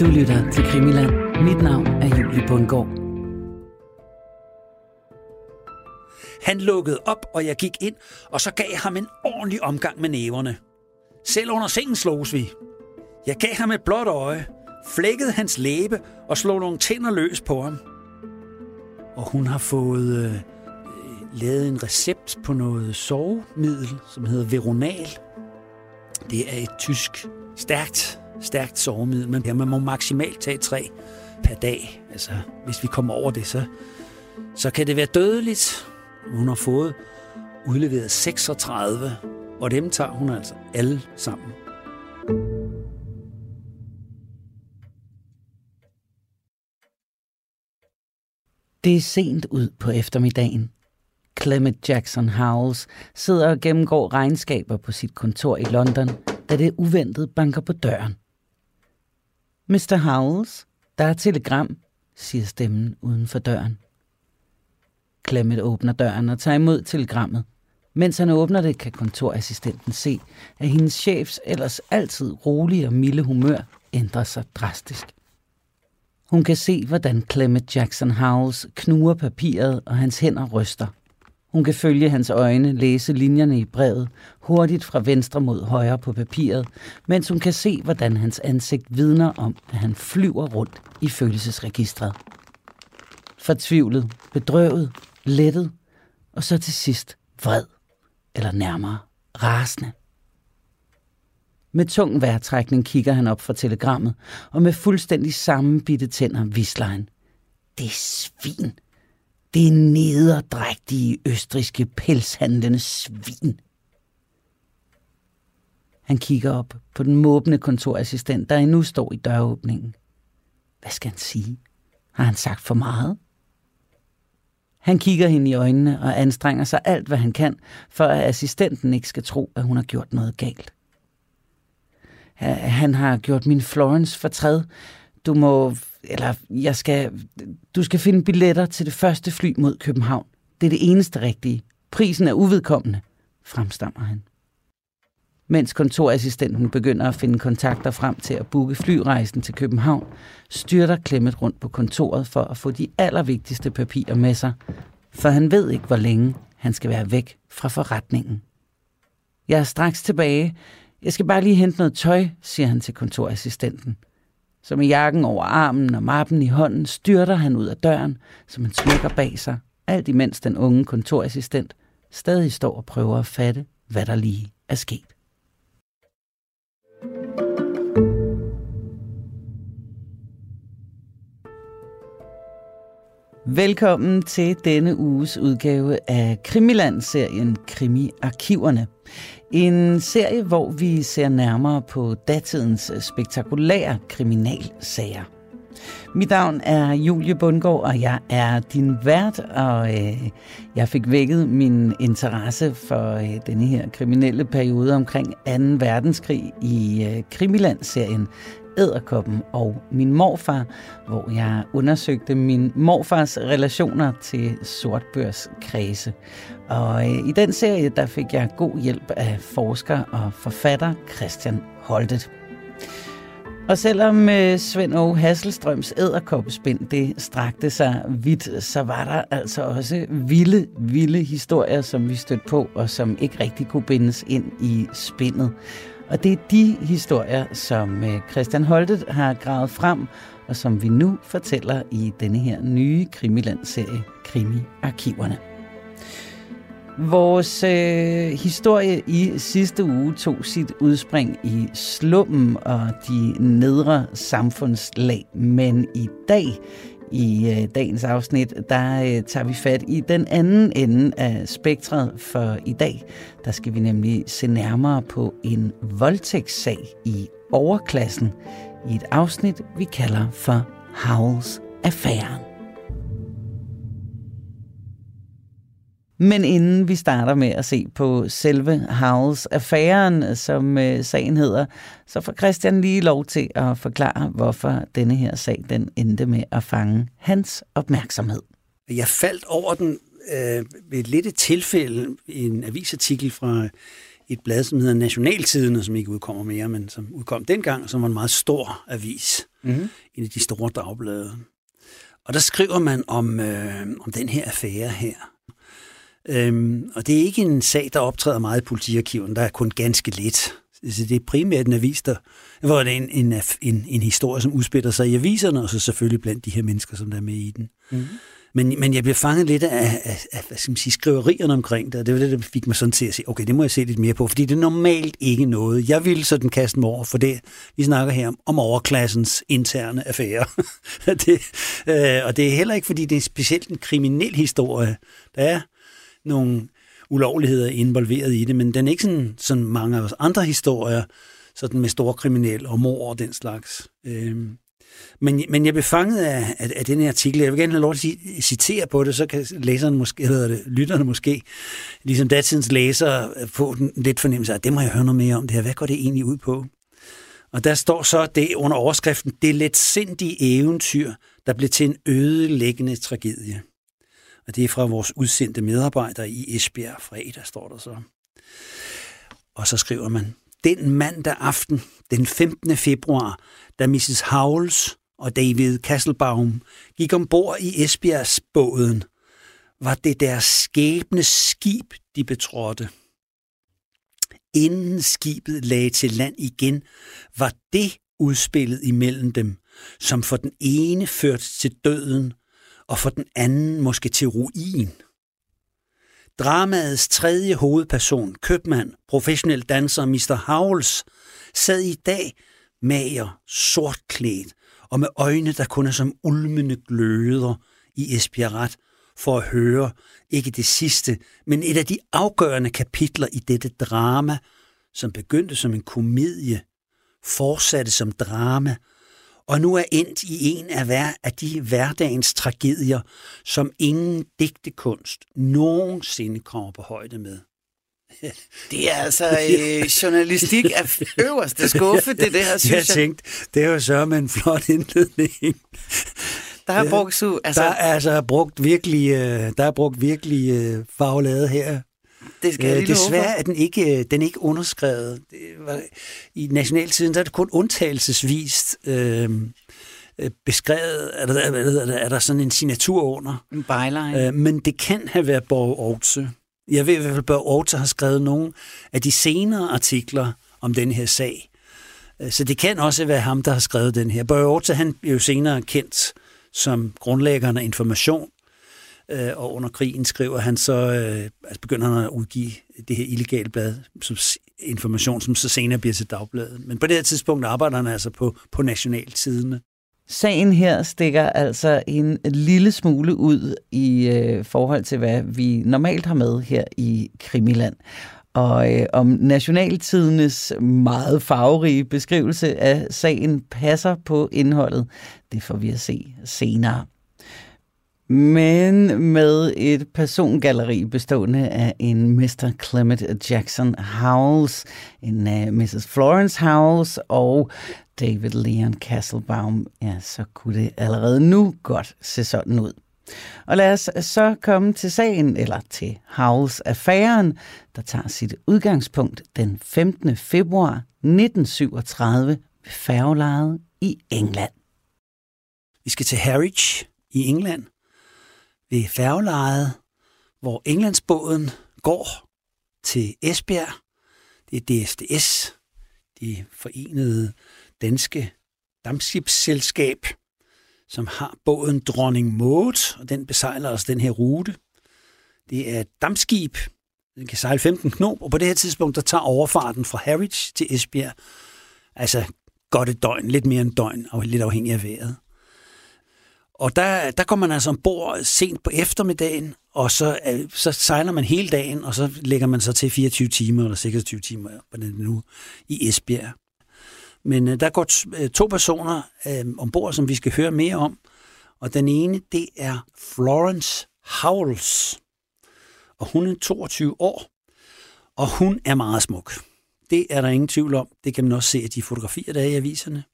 Du lytter til Krimiland. Mit navn er Julie Bundgaard. Han lukkede op, og jeg gik ind, og så gav ham en ordentlig omgang med næverne. Selv under sengen slogs vi. Jeg gav ham et blåt øje, flækkede hans læbe og slog nogle tænder løs på ham. Og hun har fået øh, lavet en recept på noget sovemiddel, som hedder Veronal. Det er et tysk stærkt, stærkt sovemiddel, men man må maksimalt tage tre per dag. Altså, hvis vi kommer over det, så, så kan det være dødeligt. Hun har fået udleveret 36, og dem tager hun altså alle sammen. Det er sent ud på eftermiddagen. Clement Jackson Howells sidder og gennemgår regnskaber på sit kontor i London, da det uventet banker på døren. Mr. Howells, der er telegram, siger stemmen uden for døren. Clement åbner døren og tager imod telegrammet. Mens han åbner det, kan kontorassistenten se, at hendes chefs ellers altid rolige og milde humør ændrer sig drastisk. Hun kan se, hvordan Clement Jackson Howells knuger papiret, og hans hænder ryster. Hun kan følge hans øjne læse linjerne i brevet, hurtigt fra venstre mod højre på papiret, mens hun kan se, hvordan hans ansigt vidner om, at han flyver rundt i følelsesregistret. Fortvivlet, bedrøvet, lettet, og så til sidst vred, eller nærmere rasende. Med tung vejrtrækning kigger han op fra telegrammet, og med fuldstændig sammenbitte tænder visler han. Det er svin. Det er nederdrægtige østriske pelshandlende svin. Han kigger op på den måbne kontorassistent, der endnu står i døråbningen. Hvad skal han sige? Har han sagt for meget? Han kigger hende i øjnene og anstrenger sig alt, hvad han kan, for at assistenten ikke skal tro, at hun har gjort noget galt. Han har gjort min Florence fortræd. Du må, eller jeg skal, du skal finde billetter til det første fly mod København. Det er det eneste rigtige. Prisen er uvedkommende, fremstammer han. Mens kontorassistenten begynder at finde kontakter frem til at booke flyrejsen til København, styrter Klemmet rundt på kontoret for at få de allervigtigste papirer med sig, for han ved ikke, hvor længe han skal være væk fra forretningen. Jeg er straks tilbage. Jeg skal bare lige hente noget tøj, siger han til kontorassistenten. Så med jakken over armen og mappen i hånden styrter han ud af døren, som han smækker bag sig, alt imens den unge kontorassistent stadig står og prøver at fatte, hvad der lige er sket. Velkommen til denne uges udgave af Krimiland-serien Krimi-arkiverne. En serie, hvor vi ser nærmere på datidens spektakulære kriminalsager. Mit navn er Julie Bundgaard, og jeg er din vært, og øh, jeg fik vækket min interesse for øh, denne her kriminelle periode omkring 2. verdenskrig i øh, Krimiland-serien Æderkoppen og min morfar, hvor jeg undersøgte min morfars relationer til sortbørskredse. Og øh, i den serie, der fik jeg god hjælp af forsker og forfatter Christian Holtet. Og selvom øh, Svend O. Hasselstrøms æderkoppespind det strakte sig vidt, så var der altså også vilde, vilde historier, som vi stødte på, og som ikke rigtig kunne bindes ind i spindet. Og det er de historier, som øh, Christian Holtet har gravet frem, og som vi nu fortæller i denne her nye Krimiland-serie, Krimi-arkiverne. Vores øh, historie i sidste uge tog sit udspring i slummen og de nedre samfundslag, men i dag i øh, dagens afsnit, der øh, tager vi fat i den anden ende af spektret, for i dag, der skal vi nemlig se nærmere på en voldtægtssag i overklassen. I et afsnit, vi kalder for Howells Affæren. Men inden vi starter med at se på selve Howells affæren, som øh, sagen hedder, så får Christian lige lov til at forklare, hvorfor denne her sag den endte med at fange hans opmærksomhed. Jeg faldt over den øh, ved et lidt tilfælde i en avisartikel fra et blad, som hedder Nationaltiden, som ikke udkommer mere, men som udkom dengang, som var en meget stor avis. Mm-hmm. En af de store dagblade. Og der skriver man om, øh, om den her affære her. Øhm, og det er ikke en sag, der optræder meget i politiarkiven. Der er kun ganske lidt. Så det er primært en avis, der, hvor det er en, en, en, en historie, som udspiller sig i aviserne, og så selvfølgelig blandt de her mennesker, som der er med i den. Mm. Men, men jeg blev fanget lidt af, af, af hvad skal man sige, skriverierne omkring det, og det var det, der fik mig sådan til at sige, okay, det må jeg se lidt mere på, fordi det er normalt ikke noget. Jeg ville sådan kaste mig over, for det, vi snakker her om, om overklassens interne affære. det, øh, og det er heller ikke, fordi det er specielt en kriminel historie. Der er nogle ulovligheder involveret i det, men den er ikke sådan, sådan mange af vores andre historier, sådan med store kriminelle og mor og den slags. Øhm, men, men jeg blev fanget af, af, af den her artikel. Jeg vil gerne have lov til at citere på det, så kan læseren måske, eller det, lytterne måske, ligesom datidens læser, øh, få den lidt fornemmelse af, det må jeg høre noget mere om det her. Hvad går det egentlig ud på? Og der står så det under overskriften, det letsindige eventyr, der blev til en ødelæggende tragedie. Og det er fra vores udsendte medarbejdere i Esbjerg fredag, står der så. Og så skriver man, den mandag aften, den 15. februar, da Mrs. Howells og David Kasselbaum gik ombord i Esbjergs båden, var det deres skæbne skib, de betrådte. Inden skibet lagde til land igen, var det udspillet imellem dem, som for den ene førte til døden, og for den anden måske til ruin. Dramaets tredje hovedperson, købmand, professionel danser Mr. Howells, sad i dag mager, sortklædt og med øjne, der kun er som ulmende gløder i Esbjerg for at høre ikke det sidste, men et af de afgørende kapitler i dette drama, som begyndte som en komedie, fortsatte som drama og nu er endt i en af, hver, af de hverdagens tragedier, som ingen digtekunst nogensinde kommer på højde med. Det er altså øh, journalistik af øverste skuffe, det, her, synes jeg. Jeg tænkte, det er jo så med en flot indledning. Der er brugt, altså... Der er altså brugt virkelig, øh, der er brugt virkelig øh, faglade her det skal jeg øh, Desværre er den ikke, den er ikke underskrevet. Det var, I nationaltiden der er det kun undtagelsesvist øh, øh beskrevet, er der, er, der, er der sådan en signatur under. En byline. Øh, men det kan have været Borg Aarhus. Jeg ved i hvert fald, at Borg har skrevet nogle af de senere artikler om den her sag. Øh, så det kan også være ham, der har skrevet den her. Borg Aarhus, han er jo senere kendt som grundlæggeren af information, øh, og under krigen skriver han så, øh, altså begynder han at udgive det her illegale blad, som information, som så senere bliver til dagbladet. Men på det her tidspunkt arbejder han altså på, på nationaltidene. Sagen her stikker altså en lille smule ud i øh, forhold til, hvad vi normalt har med her i Krimiland. Og øh, om Nationaltidenes meget farverige beskrivelse af sagen passer på indholdet, det får vi at se senere men med et persongalleri bestående af en Mr. Clement Jackson Howells, en øh, uh, Mrs. Florence Howells og David Leon Castlebaum, ja, så kunne det allerede nu godt se sådan ud. Og lad os så komme til sagen, eller til Howells-affæren, der tager sit udgangspunkt den 15. februar 1937 ved færgelejet i England. Vi skal til Harwich i England, ved færgelejet, hvor Englandsbåden går til Esbjerg. Det er DSDS, det forenede danske dampskibsselskab, som har båden Dronning Maud, og den besejler os den her rute. Det er et dampskib, den kan sejle 15 knop, og på det her tidspunkt, der tager overfarten fra Harwich til Esbjerg, altså godt et døgn, lidt mere end døgn, og lidt afhængig af vejret. Og der, der kommer man altså ombord sent på eftermiddagen, og så, øh, så sejler man hele dagen, og så lægger man sig til 24 timer eller 26 timer hvordan det nu i Esbjerg. Men øh, der går t- øh, to personer øh, ombord, som vi skal høre mere om. Og den ene, det er Florence Howells. Og hun er 22 år, og hun er meget smuk. Det er der ingen tvivl om. Det kan man også se af de fotografier, der er i aviserne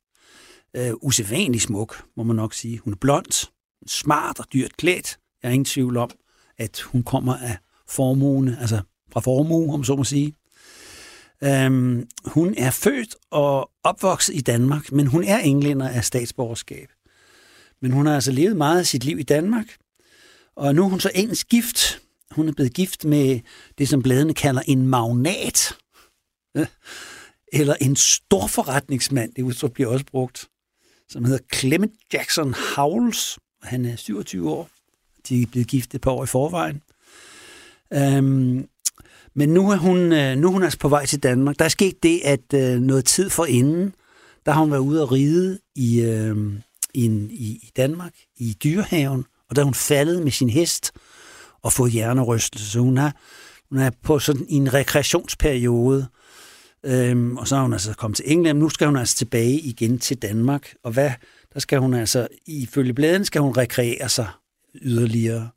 øh, usædvanlig smuk, må man nok sige. Hun er blond, smart og dyrt klædt. Jeg er ingen tvivl om, at hun kommer af formuen, altså fra formue, om så må sige. Øhm, hun er født og opvokset i Danmark, men hun er englænder af statsborgerskab. Men hun har altså levet meget af sit liv i Danmark, og nu er hun så engelsk gift. Hun er blevet gift med det, som bladene kalder en magnat. Eller en storforretningsmand, det udtryk bliver også brugt, som hedder Clement Jackson Howells. Han er 27 år. De er blevet gift et par år i forvejen. Øhm, men nu er, hun, øh, nu er hun altså på vej til Danmark. Der er sket det, at øh, noget tid for inden, der har hun været ude at ride i, øh, i, i Danmark, i dyrehaven, og der er hun faldet med sin hest og fået hjernerystelse. Så hun er, hun er på sådan en rekreationsperiode, øhm, og så er hun altså kommet til England. Nu skal hun altså tilbage igen til Danmark, og hvad, der skal hun altså, ifølge bladen, skal hun rekreere sig yderligere.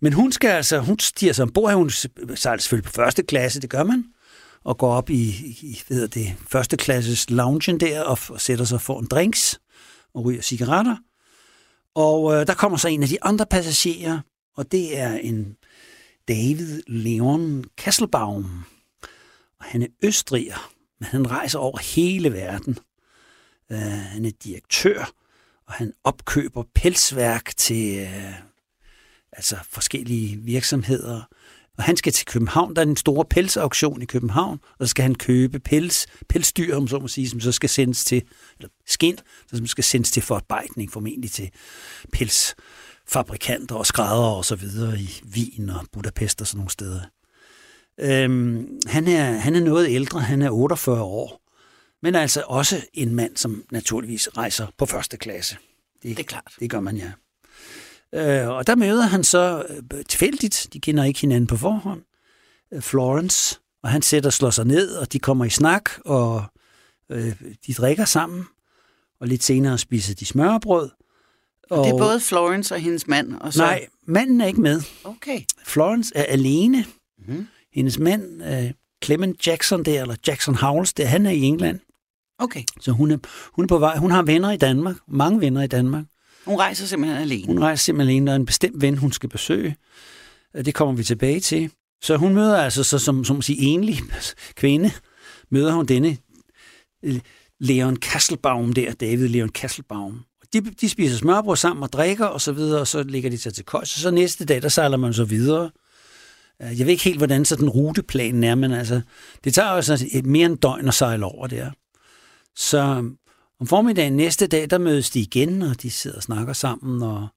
Men hun skal altså, hun stiger sig ombord, hun sejler selvfølgelig på første klasse, det gør man, og går op i, i hvad hedder det, første klasses loungen der, og, og sætter sig for en drinks, og ryger cigaretter. Og øh, der kommer så en af de andre passagerer, og det er en David Leon Kasselbaum. Han er østriger, men han rejser over hele verden. Uh, han er direktør, og han opkøber pelsværk til uh, altså forskellige virksomheder. Og han skal til København, der er en stor pelsauktion i København, og så skal han købe pels, pelsdyr, om så må sige, som så skal sendes til, eller skind, som skal sendes til forarbejdning, formentlig til pelsfabrikanter og skrædder og så videre i Wien og Budapest og sådan nogle steder. Øhm, han, er, han er noget ældre, han er 48 år, men altså også en mand, som naturligvis rejser på første klasse. Det, det er klart. Det gør man, ja. Øh, og der møder han så øh, tilfældigt, de kender ikke hinanden på forhånd, øh, Florence, og han sætter slår sig ned, og de kommer i snak, og øh, de drikker sammen, og lidt senere spiser de smørbrød. Og det er både Florence og hendes mand? Og så... Nej, manden er ikke med. Okay. Florence er alene. Mm. Hendes mand, øh, Clement Jackson der, eller Jackson Howells, der, han er i England. Okay. Så hun er, hun er på vej. Hun har venner i Danmark, mange venner i Danmark. Hun rejser simpelthen alene? Hun rejser simpelthen alene. Der er en bestemt ven, hun skal besøge. Det kommer vi tilbage til. Så hun møder altså så, som, som sige, enlig kvinde, møder hun denne øh, Leon Kasselbaum der, David Leon Kasselbaum. De, de spiser smørbrød sammen og drikker og så videre, og så ligger de sig til køjs. Så, så næste dag, der sejler man så videre. Øh, jeg ved ikke helt, hvordan så den ruteplanen er, men altså, det tager jo altså mere end døgn at sejle over der. Så øhm, om formiddagen næste dag, der mødes de igen, og de sidder og snakker sammen, og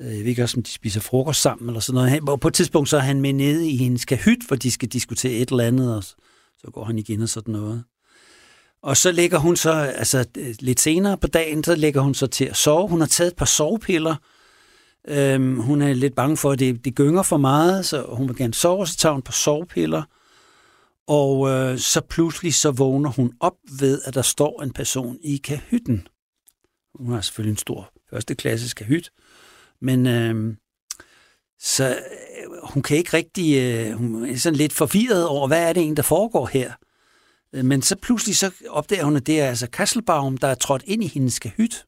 øh, jeg ved ikke også, om de spiser frokost sammen eller sådan noget. Og på et tidspunkt så er han med nede i hendes kahyt, for de skal diskutere et eller andet, og så går han igen og sådan noget. Og så lægger hun så, altså øh, lidt senere på dagen, så lægger hun så til at sove. Hun har taget et par sovepiller. Øhm, hun er lidt bange for, at det, det gynger for meget, så hun vil gerne sove, så tager hun på sovepiller. Og øh, så pludselig så vågner hun op ved, at der står en person i kahytten. Hun har selvfølgelig en stor første klassisk kahyt, men øh, så øh, hun kan ikke rigtig, øh, hun er sådan lidt forvirret over, hvad er det egentlig, der foregår her. Øh, men så pludselig så opdager hun, at det er altså Kasselbaum, der er trådt ind i hendes kahyt.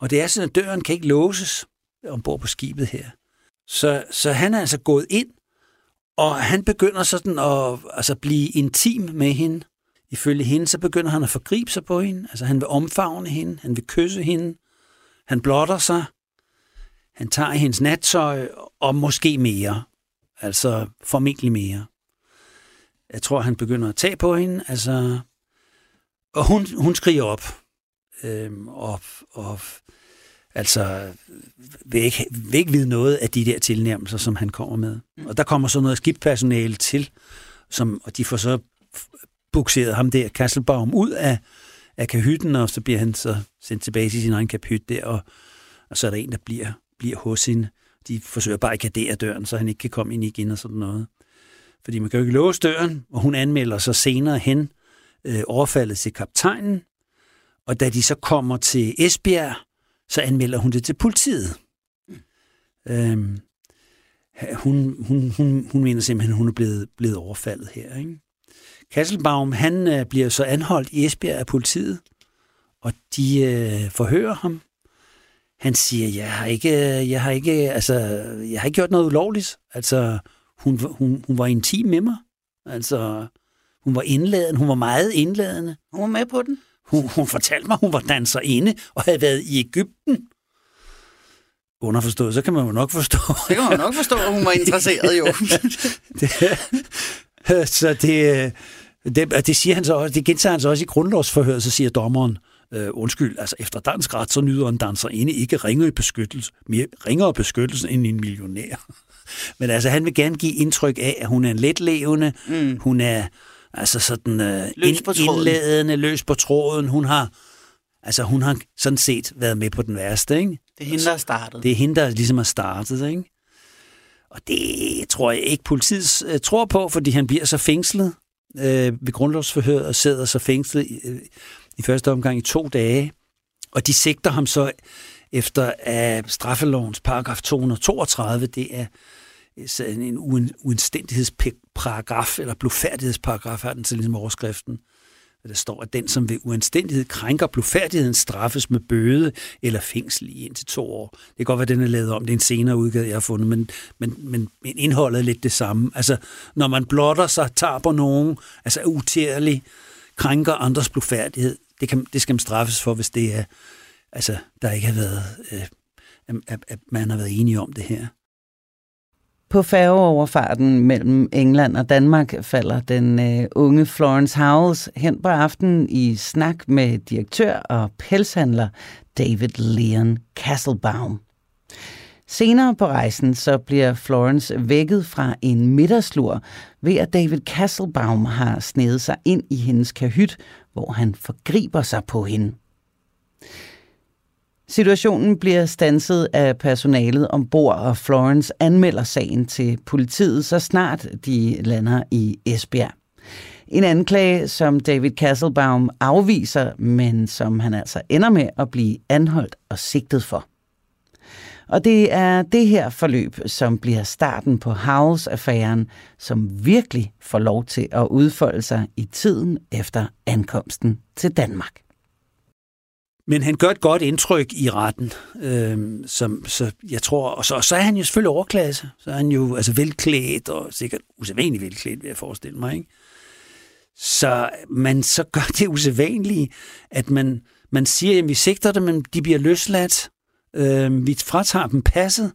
Og det er sådan, at døren kan ikke låses ombord på skibet her. Så, så han er altså gået ind og han begynder sådan at altså, blive intim med hende. Ifølge hende, så begynder han at forgribe sig på hende. Altså han vil omfavne hende, han vil kysse hende. Han blotter sig. Han tager hendes nattøj, og måske mere. Altså formentlig mere. Jeg tror, han begynder at tage på hende. Altså, og hun, hun skriger op. Øhm, og, og altså vil ikke, vil ikke vide noget af de der tilnærmelser, som han kommer med. Mm. Og der kommer så noget skibspersonale til, som, og de får så bukseret ham der, Kasselbaum, ud af, af kahytten, og så bliver han så sendt tilbage til sin egen kahyt der, og, og så er der en, der bliver, bliver hos hende. De forsøger bare at kadere døren, så han ikke kan komme ind igen og sådan noget. Fordi man kan jo ikke låse døren, og hun anmelder så senere hen øh, overfaldet til kaptajnen, og da de så kommer til Esbjerg, så anmelder hun det til politiet. Mm. Øhm, hun, hun, hun, hun mener simpelthen, at hun er blevet, blevet overfaldet her. Ikke? Kasselbaum, han øh, bliver så anholdt i Esbjerg af politiet, og de øh, forhører ham. Han siger, jeg har ikke, øh, jeg har ikke, altså, jeg har ikke gjort noget ulovligt. Altså, hun, hun, hun var intim med mig. Altså, Hun var indladende. Hun var meget indladende. Hun var med på den. Hun, hun fortalte mig, hun var danserinde og havde været i Ægypten. Underforstået, så kan man jo nok forstå. Det kan man nok forstå, at hun var interesseret jo. det, så det, det, det siger han så også, det gentager han så også i grundlovsforhøret, så siger dommeren, øh, undskyld, altså efter dansk ret, så nyder en danserinde ikke ringere beskyttelse, mere ringere beskyttelse end en millionær. Men altså, han vil gerne give indtryk af, at hun er en letlevende, mm. hun er altså sådan øh, Løs på tråden. indladende, løs på tråden. Hun har, altså, hun har sådan set været med på den værste, ikke? Det er hende, der har startet. Det er hende, der ligesom har startet, ikke? Og det tror jeg ikke politiet øh, tror på, fordi han bliver så fængslet øh, ved grundlovsforhøret og sidder så fængslet i, øh, i første omgang i to dage. Og de sigter ham så efter af straffelovens paragraf 232, det er sådan en uen- paragraf, eller blufærdighedsparagraf, har den til ligesom overskriften. Der står, at den, som ved uanstændighed krænker blufærdigheden, straffes med bøde eller fængsel i indtil to år. Det kan godt være, at den er lavet om. Det er en senere udgave, jeg har fundet, men, men, men, men indholdet er lidt det samme. Altså, når man blotter sig, taber nogen, altså er utærlig, krænker andres blufærdighed, det, kan, det skal man straffes for, hvis det er, altså, der ikke har været, øh, at, at man har været enige om det her. På færgeoverfarten mellem England og Danmark falder den øh, unge Florence Howells hen på aftenen i snak med direktør og pelshandler David Leon Castlebaum. Senere på rejsen så bliver Florence vækket fra en middagslur ved at David Castlebaum har snedet sig ind i hendes kahyt, hvor han forgriber sig på hende. Situationen bliver stanset af personalet ombord, og Florence anmelder sagen til politiet, så snart de lander i Esbjerg. En anklage, som David Castlebaum afviser, men som han altså ender med at blive anholdt og sigtet for. Og det er det her forløb, som bliver starten på House-affæren, som virkelig får lov til at udfolde sig i tiden efter ankomsten til Danmark. Men han gør et godt indtryk i retten, øh, som, så jeg tror, og så, og så er han jo selvfølgelig overklasse. Så er han jo altså velklædt, og sikkert usædvanligt velklædt, vil jeg forestille mig. Ikke? Så man så gør det usædvanlige, at man, man siger, at vi sigter dem, men de bliver løsladt. Øh, vi fratager dem passet.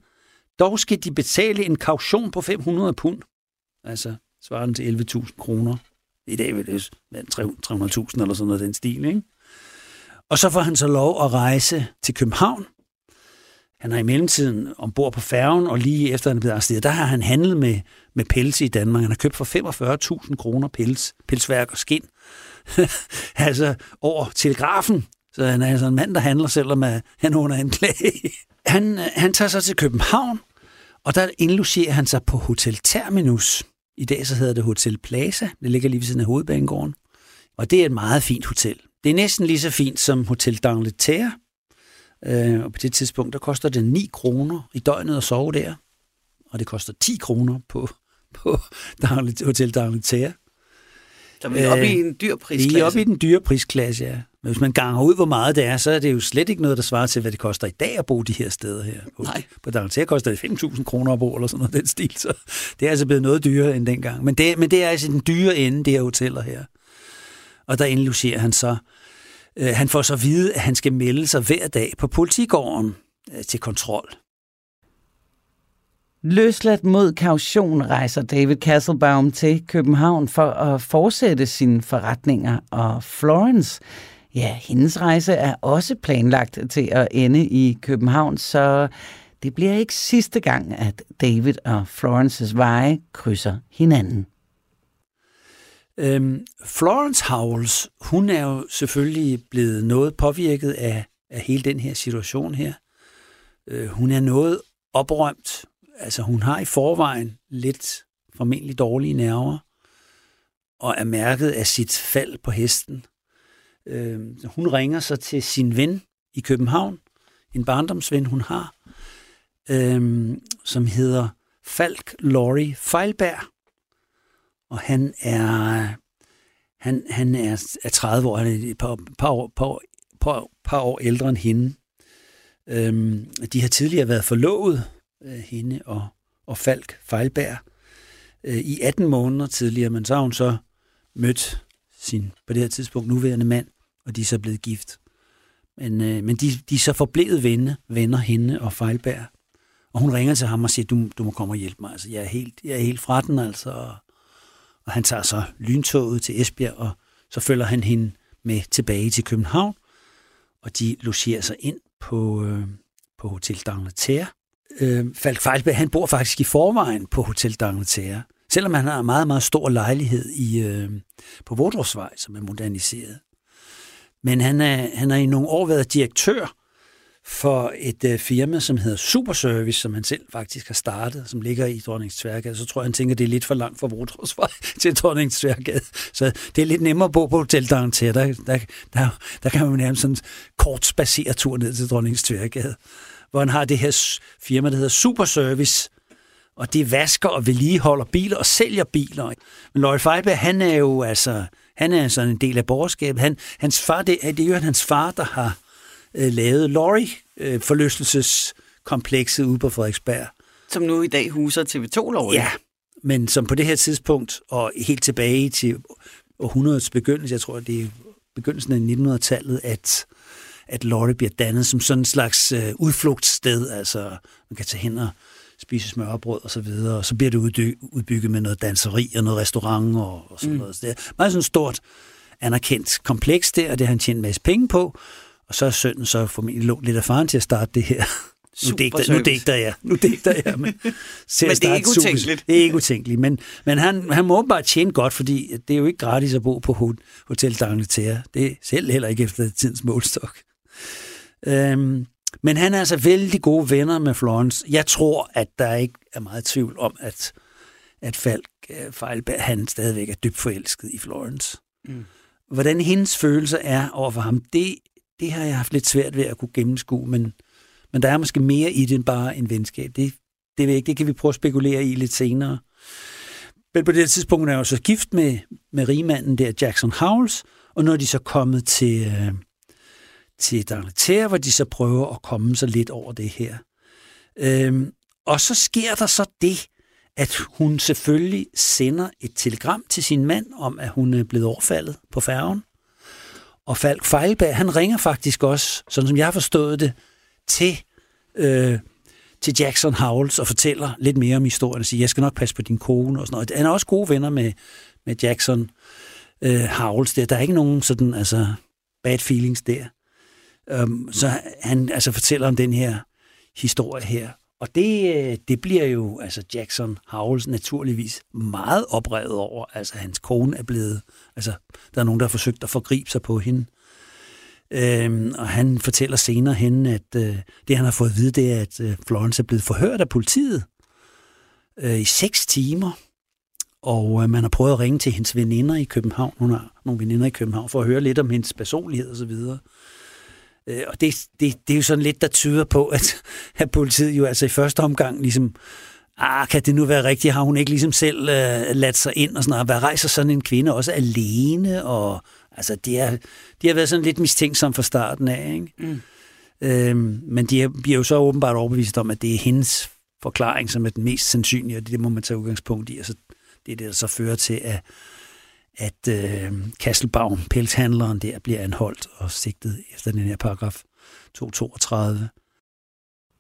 Dog skal de betale en kaution på 500 pund. Altså svarende til 11.000 kroner. I dag vil det være 300.000 eller sådan noget den stil, ikke? Og så får han så lov at rejse til København. Han er i mellemtiden ombord på færgen, og lige efter han er blevet arresteret, der har han handlet med, med pels i Danmark. Han har købt for 45.000 kroner pels, pelsværk og skin. altså over telegrafen. Så han er altså en mand, der handler, selvom han er under anklage. Han, han tager sig til København, og der indlogerer han sig på Hotel Terminus. I dag så hedder det Hotel Plaza. Det ligger lige ved siden af hovedbanegården. Og det er et meget fint hotel. Det er næsten lige så fint som Hotel d'Angleterre. Øh, og på det tidspunkt, der koster det 9 kroner i døgnet at sove der. Og det koster 10 kroner på, på Hotel d'Angleterre. Så vi er oppe i en dyr prisklasse. Vi er oppe i den dyre prisklasse, ja. Men hvis man ganger ud, hvor meget det er, så er det jo slet ikke noget, der svarer til, hvad det koster i dag at bo de her steder her. På, Nej. på D'Angleterre koster det 5.000 kroner at bo, eller sådan noget den stil. Så det er altså blevet noget dyrere end dengang. Men det, men det er altså den dyre ende, de her hoteller her. Og der indlogerer han så. Øh, han får så at vide, at han skal melde sig hver dag på politigården øh, til kontrol. Løsladt mod kaution rejser David Castlebaum til København for at fortsætte sine forretninger, og Florence, ja, hendes rejse er også planlagt til at ende i København, så det bliver ikke sidste gang, at David og Florences veje krydser hinanden. Øhm, Florence Howells, hun er jo selvfølgelig blevet noget påvirket af, af hele den her situation her. Øh, hun er noget oprømt. Altså hun har i forvejen lidt formentlig dårlige nerver, og er mærket af sit fald på hesten. Øh, hun ringer så til sin ven i København, en barndomsven hun har, øh, som hedder Falk Laurie Feilberg og han er, han, han er, er 30 år, han er et par, par, år, par, par, par år ældre end hende. Øhm, de har tidligere været forlovet, øh, hende og, og Falk Feilberg, øh, i 18 måneder tidligere, men så har hun så mødt sin, på det her tidspunkt, nuværende mand, og de er så blevet gift. Men, øh, men de, de er så forblevet venner, venner hende og Fejlberg. Og hun ringer til ham og siger, du, du må komme og hjælpe mig. Altså, jeg, er helt, jeg er helt fra den, altså. Og, og han tager så lyntoget til Esbjerg, og så følger han hende med tilbage til København. Og de logerer sig ind på, øh, på Hotel d'Angleterre. Øh, Falk Fejlberg, han bor faktisk i forvejen på Hotel d'Angleterre. Selvom han har en meget, meget stor lejlighed i, øh, på Vordrupsvej, som er moderniseret. Men han er, han har i nogle år været direktør for et øh, firma, som hedder Superservice, som han selv faktisk har startet, som ligger i Dronningens Tværgade. Så tror jeg, han tænker, det er lidt for langt fra Brodrosvej til Dronningens Tværgade. Så det er lidt nemmere at bo på Hotel D'Angleterre. Der, der, der, der kan man nærmest sådan en kort spaceret tur ned til Dronningens Tværgade, hvor han har det her firma, der hedder Superservice, og det vasker og vedligeholder biler og sælger biler. Men Lloyd Feiberg, han er jo altså, han er sådan en del af borgerskabet. Han, hans far, det, det er jo hans far, der har øh, lavet Lorry øh, forlystelseskomplekset ude på Frederiksberg. Som nu i dag huser TV2 Lorry. Ja, men som på det her tidspunkt, og helt tilbage til århundredets begyndelse, jeg tror, det er begyndelsen af 1900-tallet, at, at Lorry bliver dannet som sådan en slags øh, udflugtssted. Altså, man kan tage hen og spise smørbrød og så videre, og så bliver det udbygget med noget danseri og noget restaurant og, og sådan mm. noget. Så det er meget sådan stort anerkendt kompleks der, og det har han tjent en masse penge på. Og så er sønnen så formentlig lånt lidt af faren til at starte det her. Nu digter, nu digter jeg, nu digter jeg. Men, men det er ikke utænkeligt. Det er ikke utænkeligt, men, men han, han må bare tjene godt, fordi det er jo ikke gratis at bo på Hotel D'Angleterre. Det er selv heller ikke efter tidens målstok. Øhm, men han er altså vældig gode venner med Florence. Jeg tror, at der ikke er meget tvivl om, at, at Falk øh, Fejlberg, han stadigvæk er dybt forelsket i Florence. Mm. Hvordan hendes følelse er over for ham, det, det har jeg haft lidt svært ved at kunne gennemskue, men, men der er måske mere i det end bare en venskab. Det, det, ved ikke, det kan vi prøve at spekulere i lidt senere. Men på det tidspunkt er jeg jo så gift med, med rigmanden der, Jackson Howells, og nu er de så kommet til, øh, til D'Angleterre, hvor de så prøver at komme sig lidt over det her. Øhm, og så sker der så det, at hun selvfølgelig sender et telegram til sin mand om, at hun er blevet overfaldet på færgen. Og Falk Fejlberg, han ringer faktisk også, sådan som jeg har forstået det, til, øh, til Jackson Howells og fortæller lidt mere om historien og siger, jeg skal nok passe på din kone og sådan noget. Han er også gode venner med, med Jackson øh, Howells der. Der er ikke nogen sådan, altså, bad feelings der. Um, så han altså fortæller om den her historie her. Og det, øh, det bliver jo altså Jackson Howells naturligvis meget oprevet over. Altså hans kone er blevet, altså der er nogen, der har forsøgt at forgribe sig på hende. Øhm, og han fortæller senere hen, at øh, det han har fået at vide, det er, at øh, Florence er blevet forhørt af politiet øh, i seks timer. Og øh, man har prøvet at ringe til hendes veninder i København. Hun har nogle veninder i København for at høre lidt om hendes personlighed osv. Og, Øh, og det, det, det er jo sådan lidt, der tyder på, at, at politiet jo altså i første omgang ligesom, ah, kan det nu være rigtigt? Har hun ikke ligesom selv uh, ladt sig ind og sådan noget? Hvad rejser sådan en kvinde også alene? Og altså, det, er, de har været sådan lidt mistænksomme fra starten af, ikke? Mm. Øhm, men de bliver jo så åbenbart overbevist om, at det er hendes forklaring, som er den mest sandsynlige, og det må man tage udgangspunkt i. Altså, det er det, der så fører til, at at øh, Kasselbaum, pelshandleren der, bliver anholdt og sigtet efter den her paragraf 232.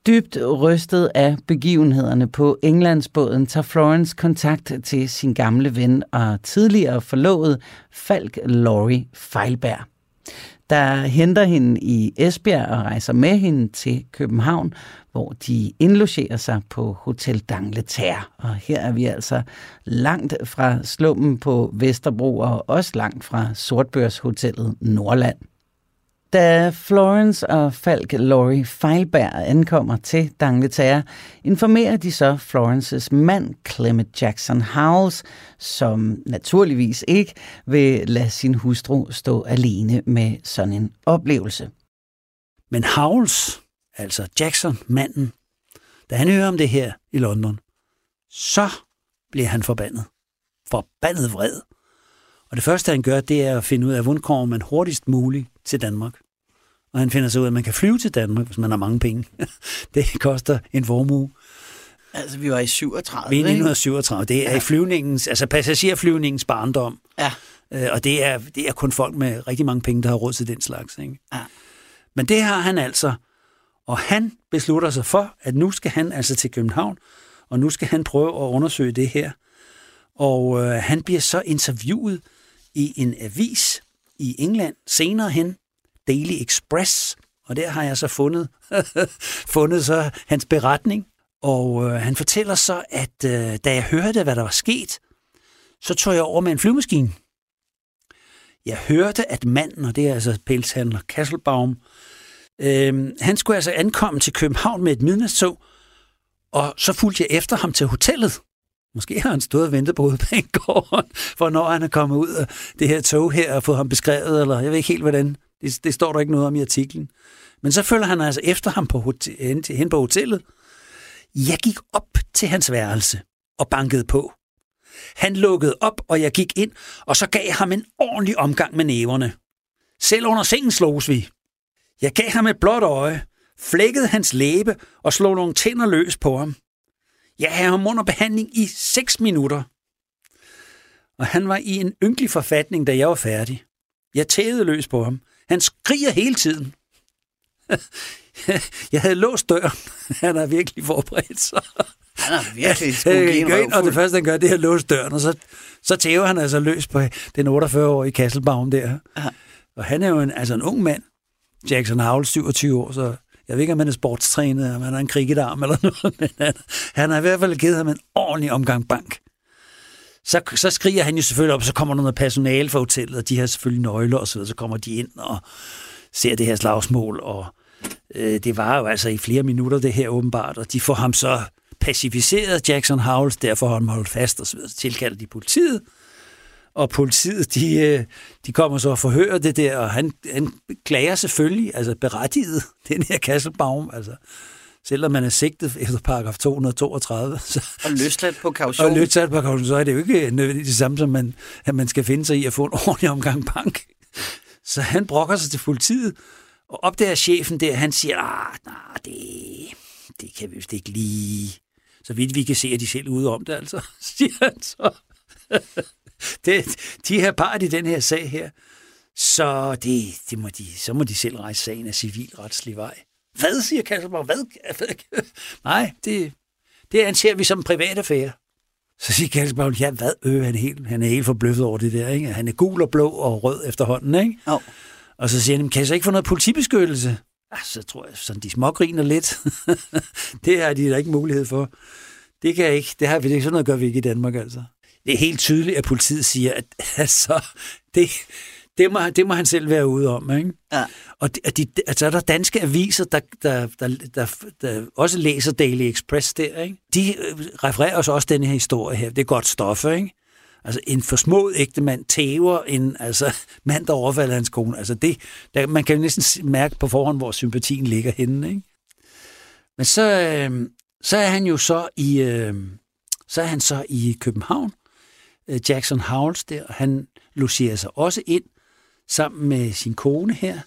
Dybt rystet af begivenhederne på Englandsbåden tager Florence kontakt til sin gamle ven og tidligere forlovet Falk Laurie Feilberg der henter hende i Esbjerg og rejser med hende til København, hvor de indlogerer sig på Hotel Dangletær. Og her er vi altså langt fra slummen på Vesterbro og også langt fra Sortbørshotellet Nordland. Da Florence og Falk Laurie Feilberg ankommer til Dangleterre, informerer de så Florences mand Clement Jackson Howells, som naturligvis ikke vil lade sin hustru stå alene med sådan en oplevelse. Men Howells, altså Jackson, manden, da han hører om det her i London, så bliver han forbandet. Forbandet vred. Og det første, han gør, det er at finde ud af, hvordan kommer man hurtigst muligt til Danmark. Og han finder så ud af, at man kan flyve til Danmark, hvis man har mange penge. det koster en formue. Altså, vi var i 37, Vi er i 1937. Det er ja. i flyvningens, altså passagerflyvningens barndom. Ja. Øh, og det er, det er kun folk med rigtig mange penge, der har råd til den slags. Ikke? Ja. Men det har han altså. Og han beslutter sig for, at nu skal han altså til København, og nu skal han prøve at undersøge det her. Og øh, han bliver så interviewet i en avis i England senere hen, Daily Express, og der har jeg så fundet, fundet så hans beretning. Og øh, han fortæller så, at øh, da jeg hørte, hvad der var sket, så tog jeg over med en flyvemaskine. Jeg hørte, at manden, og det er altså pelshandler Kasselbaum, øh, han skulle altså ankomme til København med et midnatstog, og så fulgte jeg efter ham til hotellet. Måske har han stået og ventet på hovedbanegården, for når han er kommet ud af det her tog her og fået ham beskrevet, eller jeg ved ikke helt, hvordan. Det, det står der ikke noget om i artiklen. Men så følger han altså efter ham på hotel, hen, hen på hotellet. Jeg gik op til hans værelse og bankede på. Han lukkede op, og jeg gik ind, og så gav jeg ham en ordentlig omgang med næverne. Selv under sengen slogs vi. Jeg gav ham et blåt øje, flækkede hans læbe og slog nogle tænder løs på ham. Jeg havde ham under behandling i 6 minutter. Og han var i en ynkelig forfatning, da jeg var færdig. Jeg tævede løs på ham. Han skriger hele tiden. jeg havde låst døren. Han har virkelig forberedt sig. Han er virkelig går ind, og det første, han gør, det er at låse døren, og så, så tæver han altså løs på den 48-årige Kasselbaum der. Aha. Og han er jo en, altså en ung mand. Jackson Howell, 27 år, så jeg ved ikke, om han er sportstrænet, om han har en cricketarm eller noget, men han, han har i hvert fald givet ham en ordentlig omgang bank. Så, så skriger han jo selvfølgelig op, så kommer der noget personale fra hotellet, og de har selvfølgelig nøgler og så videre, så kommer de ind og ser det her slagsmål, og øh, det var jo altså i flere minutter det her åbenbart, og de får ham så pacificeret, Jackson Howells, derfor har han holdt fast og så videre, så tilkalder de politiet, og politiet, de, øh, de kommer så og forhører det der, og han, han klager selvfølgelig, altså berettiget, den her Kasselbaum, altså selvom man er sigtet efter paragraf 232, så, Og løsladt på kaution. og løsat på kaution, så er det jo ikke nødvendigvis det samme, som man, at man skal finde sig i at få en ordentlig omgang bank. Så han brokker sig til politiet, og opdager chefen der, han siger, ah, nej, det, det kan vi vist ikke lige. Så vidt vi kan se, at de selv ude om det, altså, siger han så. Det, de her part i den her sag her, så, det, det må de, så må de selv rejse sagen af civilretslig vej. Hvad, siger Kasselborg? Hvad? hvad? Nej, det, det anser vi som en privat affære. Så siger Kasselborg, ja, hvad? Øh, han, er helt, han er helt forbløffet over det der. Ikke? Han er gul og blå og rød efterhånden. Ikke? Jo. Og så siger han, kan jeg så ikke få noget politibeskyttelse? Ah, så tror jeg, sådan de smågriner lidt. det har de da ikke mulighed for. Det kan jeg ikke. Det har vi ikke. Sådan noget gør vi ikke i Danmark, altså. Det er helt tydeligt, at politiet siger, at altså, det, det, må, det må han selv være ude om. Ikke? Ja. Og de, de, altså er der danske aviser, der, der, der, der, der også læser Daily Express der. Ikke? De øh, refererer også også den her historie her. Det er godt stof, ikke? Altså en forsmået ægte mand tæver en altså, mand, der overfalder hans kone. Altså det, der, man kan jo næsten mærke på forhånd, hvor sympatien ligger henne. Ikke? Men så, øh, så er han jo så i, øh, så er han så i København, Jackson Howells der, han logerer sig også ind sammen med sin kone her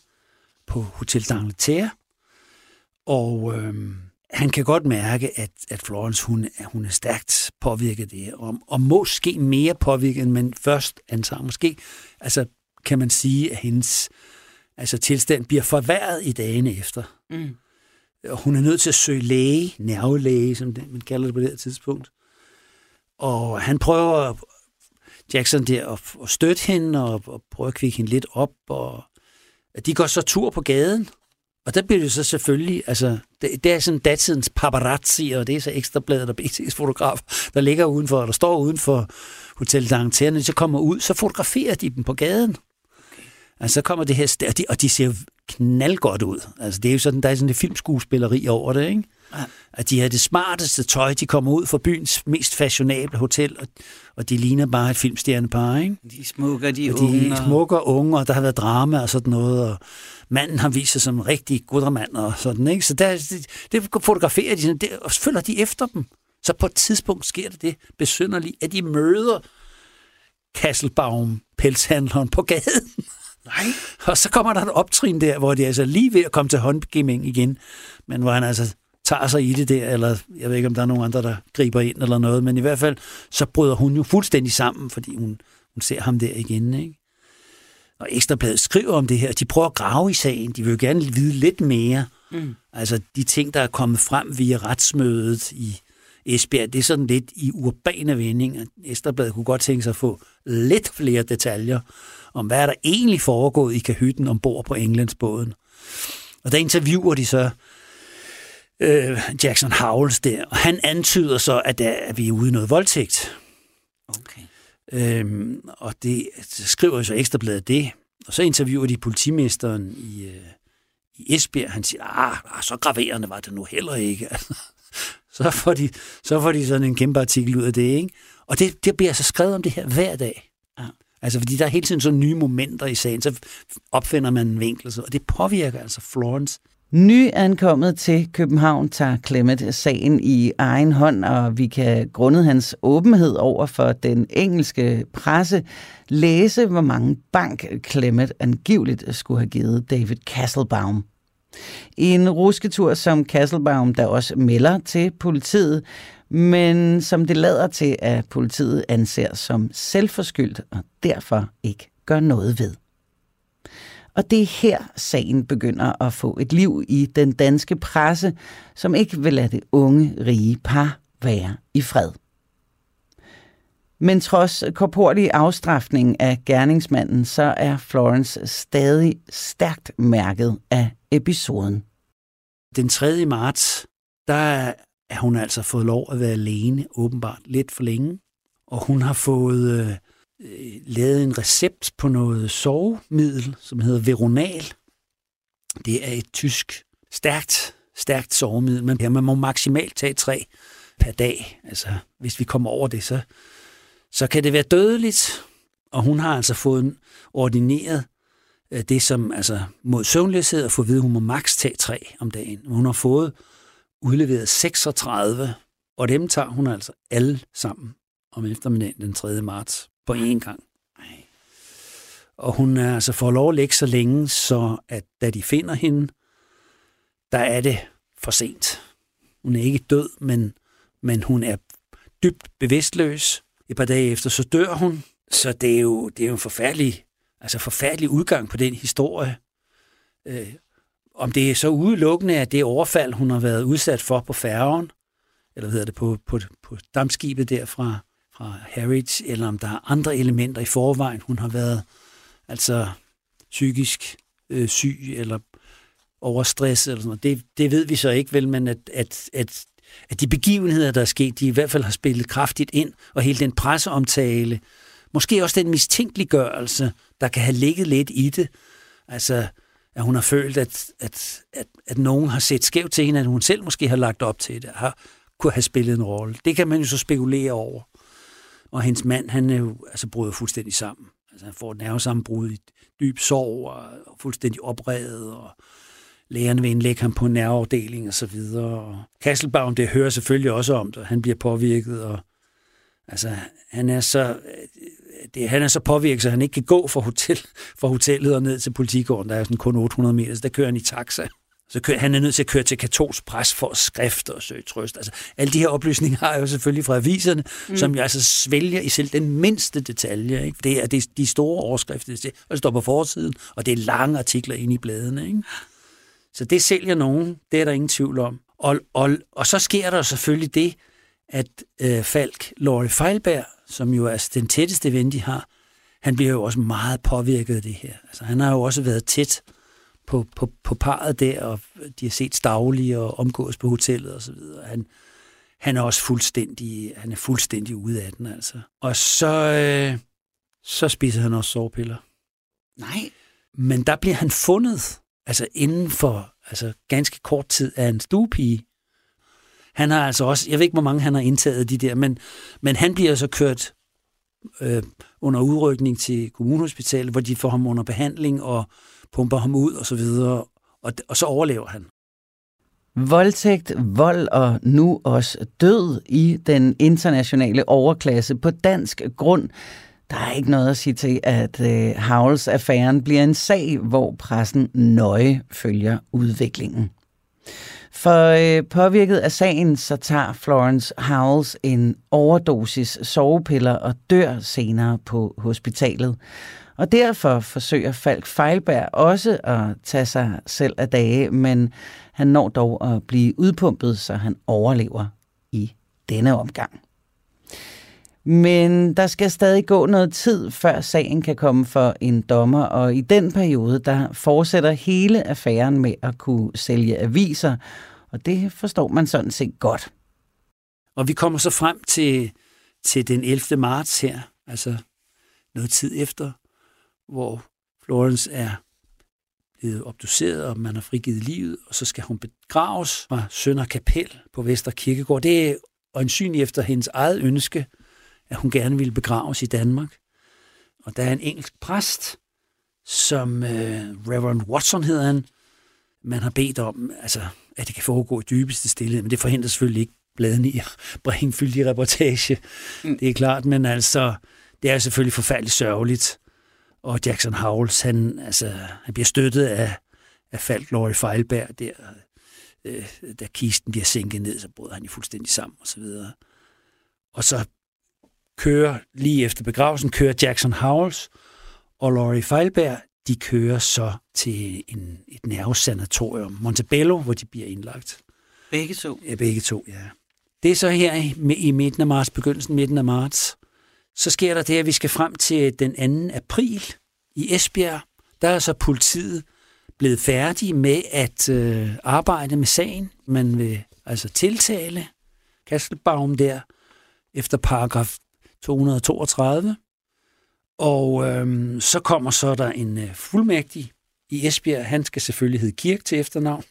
på Hotel d'Angleterre. Og øh, han kan godt mærke, at, at Florence hun, er- hun er stærkt påvirket af det og, og måske mere påvirket, end man først antager. Måske altså, kan man sige, at hendes altså, tilstand bliver forværret i dagene efter. Mm. Og hun er nødt til at søge læge, nervelæge, som det, man kalder det på det her tidspunkt. Og han prøver, Jackson der, at, at støtte hende og, og prøve at kvikke hende lidt op. Og at de går så tur på gaden. Og der bliver det så selvfølgelig, altså, det, det er sådan datidens paparazzi, og det er så ekstrabladet og BT's fotograf, der ligger udenfor, der står uden for Hotel de så kommer ud, så fotograferer de dem på gaden. Altså, så kommer det her, og de, og de ser knaldgodt ud. Altså, det er jo sådan, der er sådan et filmskuespilleri over det, ikke? Ja. At de har det smarteste tøj, de kommer ud fra byens mest fashionable hotel, og, og de ligner bare et filmstjernepar, ikke? De smukker, de, Og unge. de er smukke og unge, og der har været drama og sådan noget, og manden har vist sig som en rigtig gudremand og sådan, ikke? Så der, det, det fotograferer de sådan, det, og så følger de efter dem. Så på et tidspunkt sker det det besynderlige, at de møder Kasselbaum, pelshandleren, på gaden. Nej. Og så kommer der et optrin der, hvor de er altså lige ved at komme til håndgivning igen, men hvor han altså tager sig i det der, eller jeg ved ikke, om der er nogen andre, der griber ind eller noget, men i hvert fald, så bryder hun jo fuldstændig sammen, fordi hun, hun hun ser ham der igen, ikke? Og Ekstrabladet skriver om det her, de prøver at grave i sagen, de vil jo gerne vide lidt mere. Mm. Altså de ting, der er kommet frem via retsmødet i Esbjerg, det er sådan lidt i urbane vendinger. Ekstrabladet kunne godt tænke sig at få lidt flere detaljer om, hvad er der egentlig foregået i kahytten ombord på Englandsbåden. Og der interviewer de så øh, Jackson Howells der, og han antyder så, at, der, at vi er ude i noget voldtægt. Okay. Øhm, og det så skriver så Ekstrabladet det, og så interviewer de politimesteren i, øh, i Esbjerg. Han siger, ah, ah, så graverende var det nu heller ikke. så, får de, så får de sådan en kæmpe artikel ud af det, ikke? Og det, det bliver så skrevet om det her hver dag. Ja. Altså, fordi der er hele tiden sådan nye momenter i sagen, så opfinder man en vinkel, og det påvirker altså Florence Nyankommet til København tager Clement sagen i egen hånd, og vi kan grundet hans åbenhed over for den engelske presse læse, hvor mange bank Clement angiveligt skulle have givet David Castlebaum. En rusketur, som Castlebaum der også melder til politiet, men som det lader til, at politiet anser som selvforskyldt og derfor ikke gør noget ved. Og det er her, sagen begynder at få et liv i den danske presse, som ikke vil lade det unge, rige par være i fred. Men trods korporlig afstraffning af gerningsmanden, så er Florence stadig stærkt mærket af episoden. Den 3. marts, der er hun altså fået lov at være alene, åbenbart lidt for længe. Og hun har fået øh, øh, lavet en recept på noget sovemiddel, som hedder Veronal. Det er et tysk stærkt, stærkt sovemiddel, men man må maksimalt tage tre per dag. Altså, hvis vi kommer over det, så, så kan det være dødeligt. Og hun har altså fået ordineret øh, det, som altså mod søvnløshed, at få at vide, at hun må maks tage tre om dagen. Hun har fået udleveret 36, og dem tager hun altså alle sammen om eftermiddagen den 3. marts på én gang. Og hun er altså for lov at lægge så længe, så at da de finder hende, der er det for sent. Hun er ikke død, men, men hun er dybt bevidstløs. Et par dage efter, så dør hun. Så det er jo, det er jo en forfærdelig, altså forfærdelig udgang på den historie. Øh, om det er så udelukkende at det overfald, hun har været udsat for på færgen, eller hvad hedder det, på, på, på dammskibet derfra, fra Harwich, eller om der er andre elementer i forvejen. Hun har været altså psykisk øh, syg, eller overstress, eller sådan noget. Det, det ved vi så ikke vel, men at, at, at, at de begivenheder, der er sket, de i hvert fald har spillet kraftigt ind, og hele den presseomtale, måske også den mistænkeliggørelse, der kan have ligget lidt i det, altså at hun har følt, at, at, at, at nogen har set skævt til hende, at hun selv måske har lagt op til det, har kunne have spillet en rolle. Det kan man jo så spekulere over. Og hendes mand, han er jo, altså bryder fuldstændig sammen. Altså han får et nervesammenbrud i dyb sorg og, og fuldstændig oprevet, og lægerne vil indlægge ham på en nerveafdeling og så videre. Og Kasselbaum, det hører selvfølgelig også om det, han bliver påvirket, og altså, han er så, det, han er så påvirket, så han ikke kan gå fra, hotel, fra hotellet og ned til politigården. Der er sådan kun 800 meter, så der kører han i taxa. Så kører, han er nødt til at køre til katolsk pres for at skrifte og søge trøst. Altså, alle de her oplysninger har jeg jo selvfølgelig fra aviserne, mm. som jeg altså svælger i selv den mindste detalje. Ikke? Det er det, de store overskrifter, det, og står på forsiden, og det er lange artikler inde i bladene. Ikke? Så det sælger nogen, det er der ingen tvivl om. Og, og, og så sker der selvfølgelig det, at øh, Falk, Laurie Feilberg, som jo er den tætteste ven, de har, han bliver jo også meget påvirket af det her. Altså, han har jo også været tæt på, på, på parret der, og de har set Stavlige og omgås på hotellet og så videre. Han, han er også fuldstændig, han er fuldstændig ude af den, altså. Og så, øh, så spiser han også sovepiller. Nej. Men der bliver han fundet, altså inden for altså ganske kort tid, af en stuepige. Han har altså også, jeg ved ikke, hvor mange han har indtaget de der, men, men han bliver så kørt øh, under udrykning til kommunhospitalet, hvor de får ham under behandling og pumper ham ud og så videre, og, og så overlever han. Voldtægt, vold og nu også død i den internationale overklasse på dansk grund. Der er ikke noget at sige til, at øh, Havls-affæren bliver en sag, hvor pressen nøje følger udviklingen. For øh, påvirket af sagen, så tager Florence Howells en overdosis sovepiller og dør senere på hospitalet. Og derfor forsøger Falk Feilberg også at tage sig selv af dage, men han når dog at blive udpumpet, så han overlever i denne omgang. Men der skal stadig gå noget tid, før sagen kan komme for en dommer, og i den periode, der fortsætter hele affæren med at kunne sælge aviser, og det forstår man sådan set godt. Og vi kommer så frem til, til den 11. marts her, altså noget tid efter, hvor Florence er blevet obduceret, og man har frigivet livet, og så skal hun begraves fra Sønder Kapel på Vester Kirkegård. Det er øjensynligt efter hendes eget ønske, at hun gerne ville begraves i Danmark. Og der er en engelsk præst, som øh, Reverend Watson hedder han, man har bedt om, altså, at det kan foregå i dybeste stillhed, men det forhindrer selvfølgelig ikke bladene i at bringe fyldig reportage. Mm. Det er klart, men altså, det er selvfølgelig forfærdeligt sørgeligt. Og Jackson Howells, han, altså, han bliver støttet af, af Falk Laurie Feilberg der, øh, da kisten bliver sænket ned, så bryder han jo fuldstændig sammen og så videre. Og så kører, lige efter begravelsen, kører Jackson Howells og Laurie Feilberg, de kører så til en, et nervesanatorium, Montebello, hvor de bliver indlagt. Begge to? Ja, begge to, ja. Det er så her i, i midten af marts, begyndelsen midten af marts. Så sker der det, at vi skal frem til den 2. april i Esbjerg. Der er så politiet blevet færdige med at øh, arbejde med sagen. Man vil altså tiltale Kastelbaum der efter paragraf 232. Og øhm, så kommer så der en øh, fuldmægtig i Esbjerg. Han skal selvfølgelig hedde Kirk til efternavn,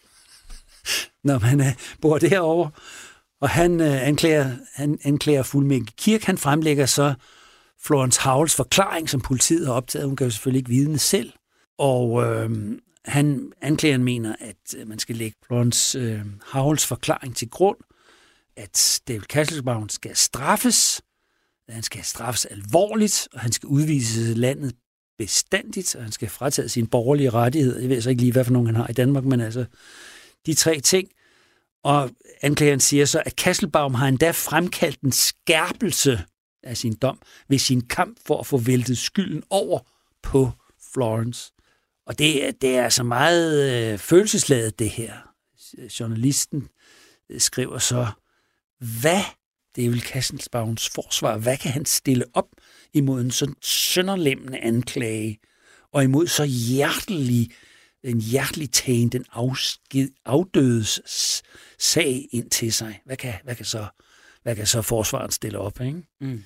når man øh, bor derovre. Og han øh, anklager, han anklager fuldmægtig Kirk. Han fremlægger så Florence Havls forklaring, som politiet har optaget. Hun kan jo selvfølgelig ikke vidne selv. Og øh, han, anklageren mener, at øh, man skal lægge Florence øh, Havls forklaring til grund, at David Castlebaum skal straffes, han skal straffes alvorligt, og han skal udvises landet bestandigt, og han skal fratage sine borgerlige rettigheder. Jeg ved så ikke lige, hvad for nogen han har i Danmark, men altså de tre ting. Og anklageren siger så, at Kasselbaum har endda fremkaldt en skærpelse af sin dom ved sin kamp for at få væltet skylden over på Florence. Og det, det er altså meget øh, følelsesladet, det her. Journalisten øh, skriver så, hvad David Kasselsbavns forsvar, hvad kan han stille op imod en sådan sønderlemmende anklage, og imod så hjertelig, en hjertelig tagen, den afsked, afdødes sag ind til sig. Hvad kan, hvad kan, så, hvad kan så forsvaret stille op? Ikke? Mm.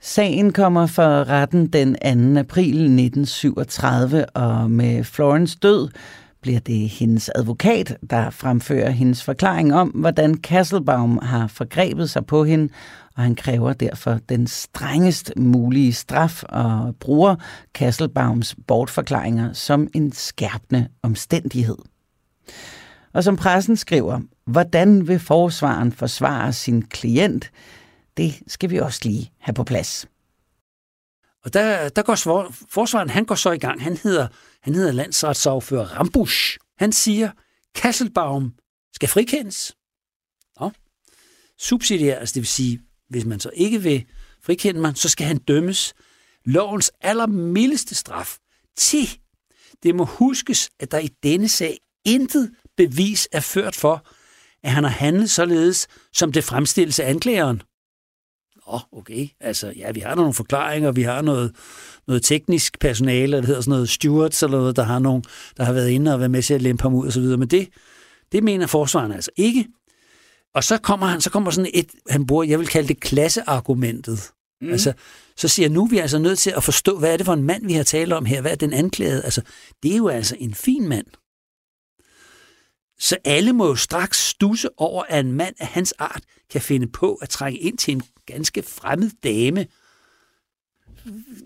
Sagen kommer for retten den 2. april 1937, og med Florence død bliver det hendes advokat, der fremfører hendes forklaring om, hvordan Kasselbaum har forgrebet sig på hende, og han kræver derfor den strengest mulige straf og bruger Kasselbaums bortforklaringer som en skærpende omstændighed. Og som pressen skriver, hvordan vil forsvaren forsvare sin klient? Det skal vi også lige have på plads. Og der, der går forsvaren, han går så i gang. Han hedder, han hedder landsretssagfører Rambusch. Han siger, Kasselbaum skal frikendes. Nå. Subsidiært, altså det vil sige, hvis man så ikke vil frikende man, så skal han dømmes lovens allermildeste straf. 10. Det må huskes, at der i denne sag intet bevis er ført for, at han har handlet således, som det fremstilles af anklageren oh, okay, altså, ja, vi har nogle forklaringer, vi har noget, noget teknisk personale, det hedder sådan noget stewards eller noget, der har, nogen, der har været inde og været med til at lempe ham ud og så videre, men det, det mener forsvaren altså ikke. Og så kommer han, så kommer sådan et, han bruger, jeg vil kalde det klasseargumentet. Mm. Altså, så siger nu er vi altså nødt til at forstå, hvad er det for en mand, vi har talt om her? Hvad er den anklagede? Altså, det er jo altså en fin mand. Så alle må jo straks stusse over, at en mand af hans art kan finde på at trænge ind til en ganske fremmed dame.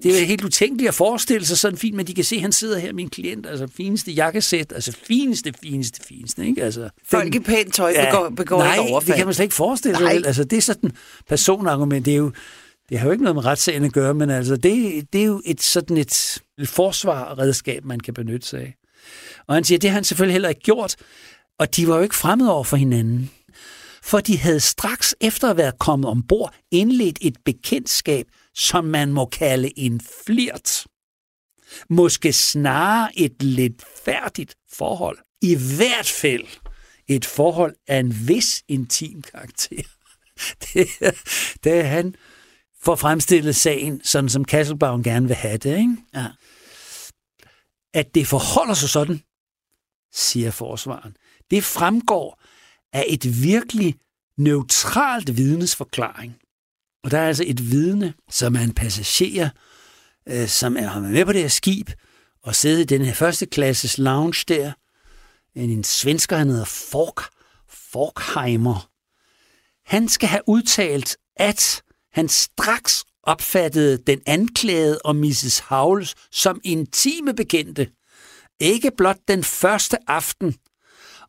Det er helt utænkeligt at forestille sig sådan fint, men de kan se, at han sidder her, min klient, altså fineste jakkesæt, altså fineste, fineste, fineste. Ikke? Altså, Folk i pænt tøj ja, begår, begår nej, ikke overfald. det kan man slet ikke forestille sig. Altså, det er sådan personargument. Det er jo, det har jo ikke noget med retssagen at gøre, men altså, det, det er jo et sådan et, et forsvarredskab, man kan benytte sig af. Og han siger, det har han selvfølgelig heller ikke gjort. Og de var jo ikke fremmede over for hinanden. For de havde straks efter at være kommet ombord indledt et bekendtskab, som man må kalde en flirt. Måske snarere et lidt færdigt forhold. I hvert fald et forhold af en vis intim karakter. Det, det er han får fremstillet sagen, sådan som Kasselbaum gerne vil have det. Ikke? Ja. At det forholder sig sådan, siger forsvaren. Det fremgår af et virkelig neutralt vidnes forklaring. Og der er altså et vidne, som er en passager, øh, som er med på det her skib, og sidder i den her første klasses lounge der. En, en svensker, han hedder Fork, Forkheimer. Han skal have udtalt, at han straks opfattede den anklagede og Mrs. Howells som intime bekendte. Ikke blot den første aften,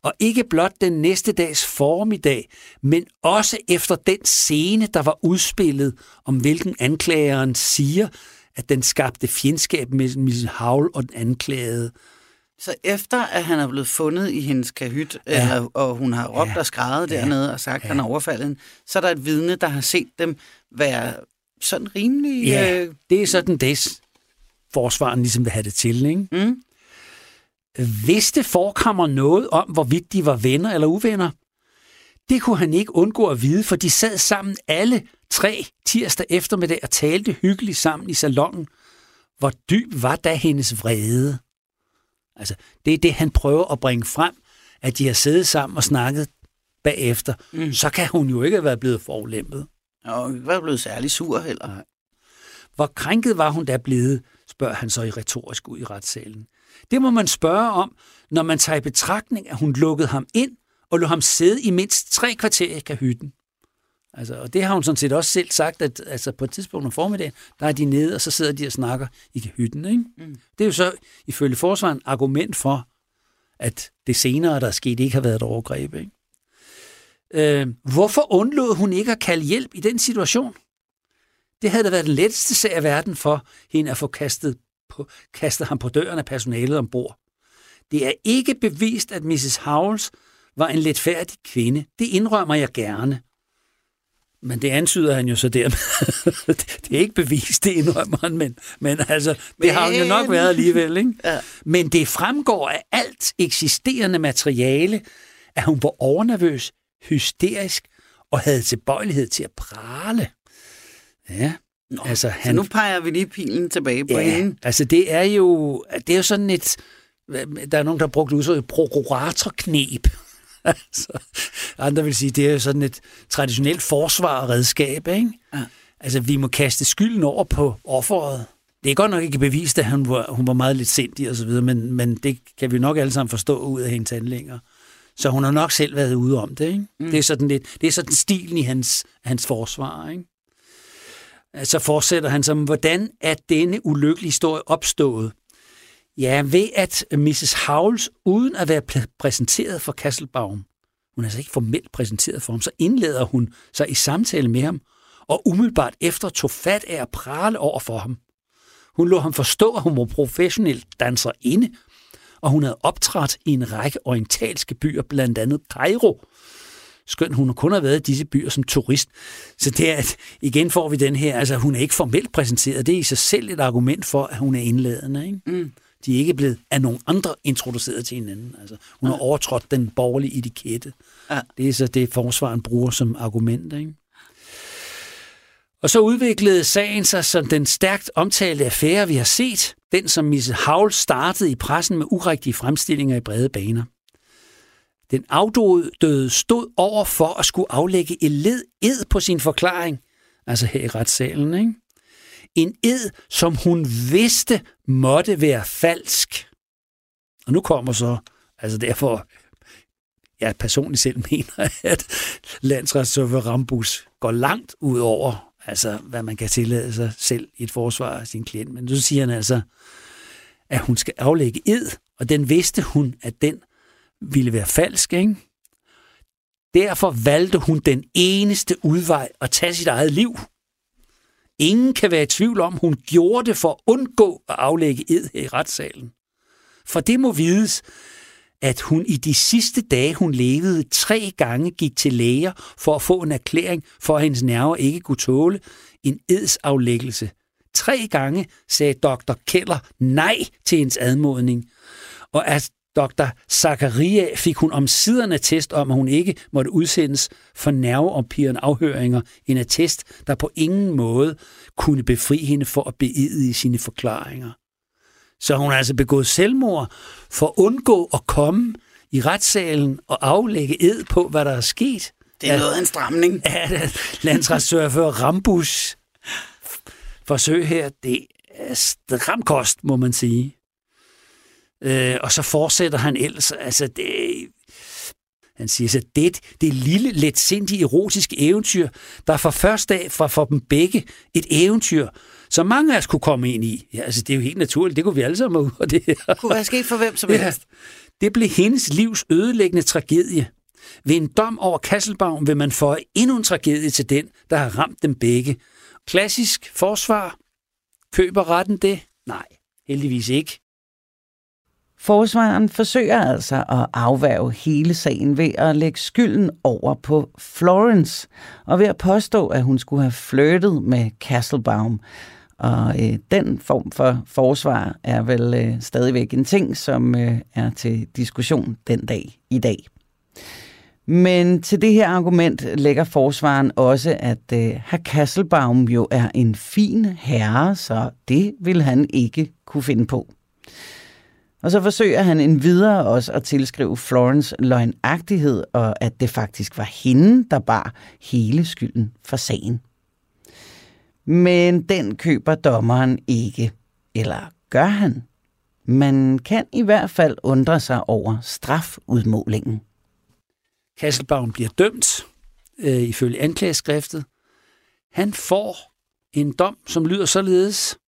og ikke blot den næste dags formiddag, men også efter den scene, der var udspillet, om hvilken anklageren siger, at den skabte fjendskab mellem Mrs. Howell og den anklagede. Så efter at han er blevet fundet i hendes kahyt, ja. eller, og hun har råbt ja. og skrevet ja. dernede og sagt, at ja. han har overfaldet så er der et vidne, der har set dem være sådan rimelig... Ja, øh... det er sådan det, forsvaren ligesom vil have det til, ikke? Mm. Hvis det forekommer noget om, hvorvidt de var venner eller uvenner, det kunne han ikke undgå at vide, for de sad sammen alle tre tirsdag eftermiddag og talte hyggeligt sammen i salongen. Hvor dyb var da hendes vrede? Altså, det er det, han prøver at bringe frem, at de har siddet sammen og snakket bagefter. Mm. Så kan hun jo ikke have været blevet forulæmpet. Og ikke været blevet særlig sur heller. Hvor krænket var hun da blevet, spørger han så i retorisk ud i retssalen. Det må man spørge om, når man tager i betragtning, at hun lukkede ham ind og lå ham sidde i mindst tre kvarter i kahytten. Altså, og det har hun sådan set også selv sagt, at altså, på et tidspunkt om formiddagen, der er de nede, og så sidder de og snakker i kahytten. Ikke? Mm. Det er jo så ifølge forsvaren argument for, at det senere, der er sket, ikke har været et overgreb. Ikke? Øh, hvorfor undlod hun ikke at kalde hjælp i den situation? Det havde da været den letteste sag af verden for hende at få kastet, på, kastet ham på døren af personalet ombord. Det er ikke bevist, at Mrs. Howells var en letfærdig kvinde. Det indrømmer jeg gerne. Men det antyder han jo så der. det er ikke bevist, det indrømmer han, men, men altså, det har han jo nok været alligevel. Ikke? ja. Men det fremgår af alt eksisterende materiale, at hun var overnervøs, hysterisk og havde tilbøjelighed til at prale. Ja, Nå, altså han... Så nu peger vi lige pilen tilbage på ja, hende. altså det er jo, det er jo sådan et, der er nogen, der har brugt udtrykket prokuratorknep. altså, andre vil sige, det er jo sådan et traditionelt forsvarredskab, ikke? Ja. Altså, vi må kaste skylden over på offeret. Det er godt nok ikke bevist, at hun var, hun var meget lidt sindig og så videre, men, men det kan vi nok alle sammen forstå ud af hendes handlinger. Så hun har nok selv været ude om det. Ikke? Mm. Det er sådan lidt, det er sådan stilen i hans, hans forsvar. Ikke? Så fortsætter han som, hvordan er denne ulykkelige historie opstået? Ja, ved at Mrs. Howells, uden at være præsenteret for Kasselbaum, hun er altså ikke formelt præsenteret for ham, så indleder hun sig i samtale med ham, og umiddelbart efter tog fat af at prale over for ham. Hun lå ham forstå, at hun var professionel inde, og hun havde optrådt i en række orientalske byer, blandt andet Cairo. Skønt hun kun har været i disse byer som turist. Så det er, at igen får vi den her, altså hun er ikke formelt præsenteret. Det er i sig selv et argument for, at hun er indladende. Ikke? Mm. De er ikke blevet af nogen andre introduceret til hinanden. Altså, hun har overtrådt den borgerlige etikette. Ja. Det er så det, forsvaren bruger som argument. Ikke? Og så udviklede sagen sig som den stærkt omtalte affære, vi har set. Den, som Mrs. Howell startede i pressen med urigtige fremstillinger i brede baner. Den afdøde stod over for at skulle aflægge eled ed på sin forklaring, altså her i retssalen, ikke? En ed, som hun vidste måtte være falsk. Og nu kommer så, altså derfor, jeg personligt selv mener, at landsretssøver Rambus går langt ud over, altså hvad man kan tillade sig selv i et forsvar af sin klient. Men så siger han altså, at hun skal aflægge ed, og den vidste hun, at den ville være falsk, ikke? Derfor valgte hun den eneste udvej at tage sit eget liv. Ingen kan være i tvivl om, hun gjorde det for at undgå at aflægge ed her i retssalen. For det må vides, at hun i de sidste dage, hun levede, tre gange gik til læger for at få en erklæring for, at hendes nerver ikke kunne tåle en edsaflæggelse. Tre gange sagde dr. Keller nej til hendes admodning. Og at dr. Zakaria fik hun om siderne test om, at hun ikke måtte udsendes for nerveompirende afhøringer. En attest, der på ingen måde kunne befri hende for at beide i sine forklaringer. Så hun har altså begået selvmord for at undgå at komme i retssalen og aflægge ed på, hvad der er sket. Det er noget af en stramning. Ja, landsretssørger Rambus forsøg her, det er stram kost, må man sige. Øh, og så fortsætter han ellers, altså det, han siger så, det, det lille, letsindige, erotiske eventyr, der for første dag fra for dem begge et eventyr, som mange af os kunne komme ind i. Ja, altså det er jo helt naturligt, det kunne vi alle sammen ud af det. Kunne være sket for hvem som helst. Ja, det blev hendes livs ødelæggende tragedie. Ved en dom over Kasselbaum vil man få endnu en tragedie til den, der har ramt dem begge. Klassisk forsvar. Køber retten det? Nej, heldigvis ikke. Forsvaren forsøger altså at afværge hele sagen ved at lægge skylden over på Florence, og ved at påstå, at hun skulle have flirtet med Castlebaum. Og øh, den form for forsvar er vel øh, stadigvæk en ting, som øh, er til diskussion den dag i dag. Men til det her argument lægger forsvaren også, at øh, herr Kasselbaum jo er en fin herre, så det vil han ikke kunne finde på. Og så forsøger han en videre også at tilskrive Florence løgnagtighed, og at det faktisk var hende, der bar hele skylden for sagen. Men den køber dommeren ikke. Eller gør han? Man kan i hvert fald undre sig over strafudmålingen. Kasselbaum bliver dømt, øh, ifølge anklageskriftet. Han får en dom, som lyder således.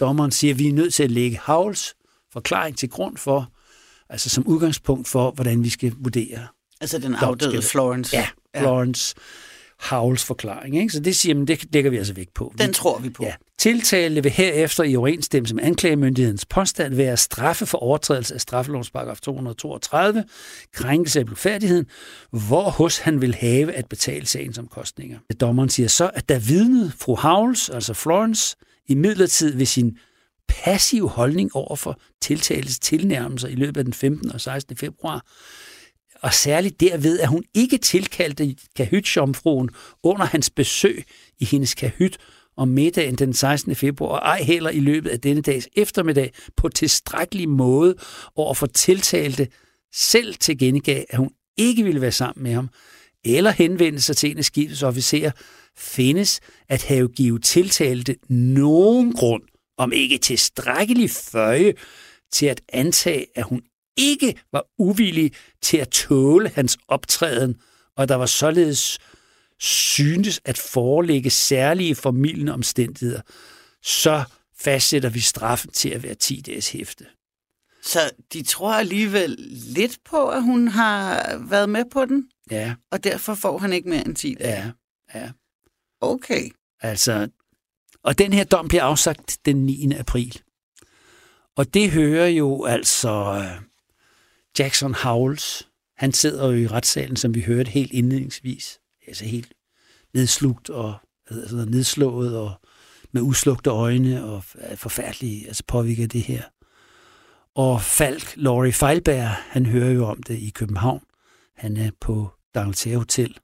Dommeren siger, at vi er nødt til at lægge Havls forklaring til grund for, altså som udgangspunkt for, hvordan vi skal vurdere. Altså den afdøde Florence. Ja, Florence. Ja. Havls forklaring. Ikke? Så det siger man, det lægger vi altså væk på. Den tror vi på. Ja. Tiltale vil herefter i overensstemmelse med anklagemyndighedens påstand være straffe for overtrædelse af straffelovens paragraf 232, krænkelse af blodfærdigheden, hvor hos han vil have at betale sagens omkostninger. Dommeren siger så, at der vidnede fru Havls, altså Florence, i midlertid ved sin passiv holdning over for tiltales tilnærmelser i løbet af den 15. og 16. februar, og særligt derved, at hun ikke tilkaldte kahytjomfruen under hans besøg i hendes kahyt om middagen den 16. februar, og ej heller i løbet af denne dags eftermiddag på tilstrækkelig måde over for tiltalte selv til gengæld, at hun ikke ville være sammen med ham, eller henvende sig til en af skibets officerer, findes at have givet tiltalte nogen grund, om ikke tilstrækkelig føje, til at antage, at hun ikke var uvillig til at tåle hans optræden, og der var således syntes at forelægge særlige formidlende omstændigheder, så fastsætter vi straffen til at være 10 dages hæfte. Så de tror alligevel lidt på, at hun har været med på den? Ja. Og derfor får han ikke mere end 10 dage? Ja, ja. Okay. Altså, og den her dom bliver afsagt den 9. april. Og det hører jo altså øh, Jackson Howells. Han sidder jo i retssalen, som vi hørte helt indledningsvis. Altså helt nedslugt og altså nedslået og med uslugte øjne og forfærdelig altså påvirker det her. Og Falk, Laurie Feilberg, han hører jo om det i København. Han er på D'Angleterre Hotel.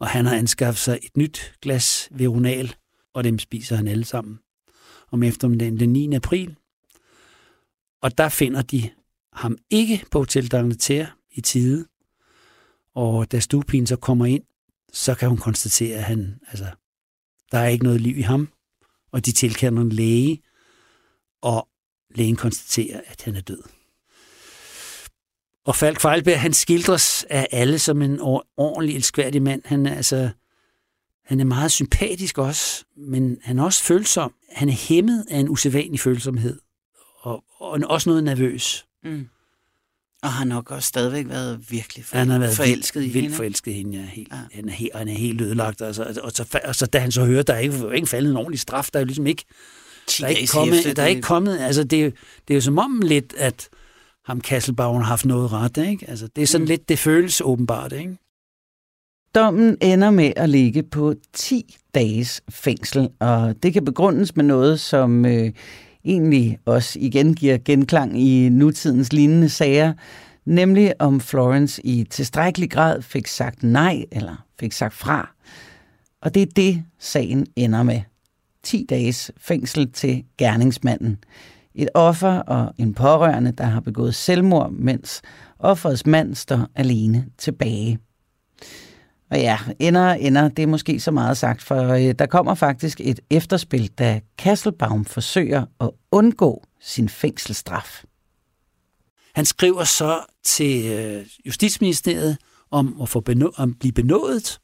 Og han har anskaffet sig et nyt glas Veronal, og dem spiser han alle sammen om eftermiddagen den 9. april. Og der finder de ham ikke på Hotel D'Angleterre i tide. Og da stuepigen så kommer ind, så kan hun konstatere, at han, altså, der er ikke noget liv i ham. Og de tilkender en læge, og lægen konstaterer, at han er død. Og Falk Fejlberg, han skildres af alle som en ordentlig, elskværdig mand. Han er, altså, han er meget sympatisk også, men han er også følsom. Han er hæmmet af en usædvanlig følsomhed, og, og også noget nervøs. Mm. Og har nok også stadigvæk været virkelig for, han har været forelsket vildt, i vildt forelsket i hende, ja. Helt, ja. Han, er helt, han er helt ødelagt. Altså, og, så, og så da han så hører, der er ikke, ikke faldet en ordentlig straf, der er jo ligesom ikke... Der er ikke kommet, der er ikke kommet, altså det, det er jo som om lidt, at ham Kasselbauer har haft noget ret. Ikke? Altså, det er sådan mm. lidt, det føles åbenbart. Ikke? Dommen ender med at ligge på 10 dages fængsel, og det kan begrundes med noget, som øh, egentlig også igen giver genklang i nutidens lignende sager, nemlig om Florence i tilstrækkelig grad fik sagt nej eller fik sagt fra. Og det er det, sagen ender med. 10 dages fængsel til gerningsmanden. Et offer og en pårørende, der har begået selvmord, mens offerets mand står alene tilbage. Og ja, ender ender, det er måske så meget sagt, for øh, der kommer faktisk et efterspil, da Kasselbaum forsøger at undgå sin fængselsstraf. Han skriver så til øh, Justitsministeriet om at, få benå- om blive benådet,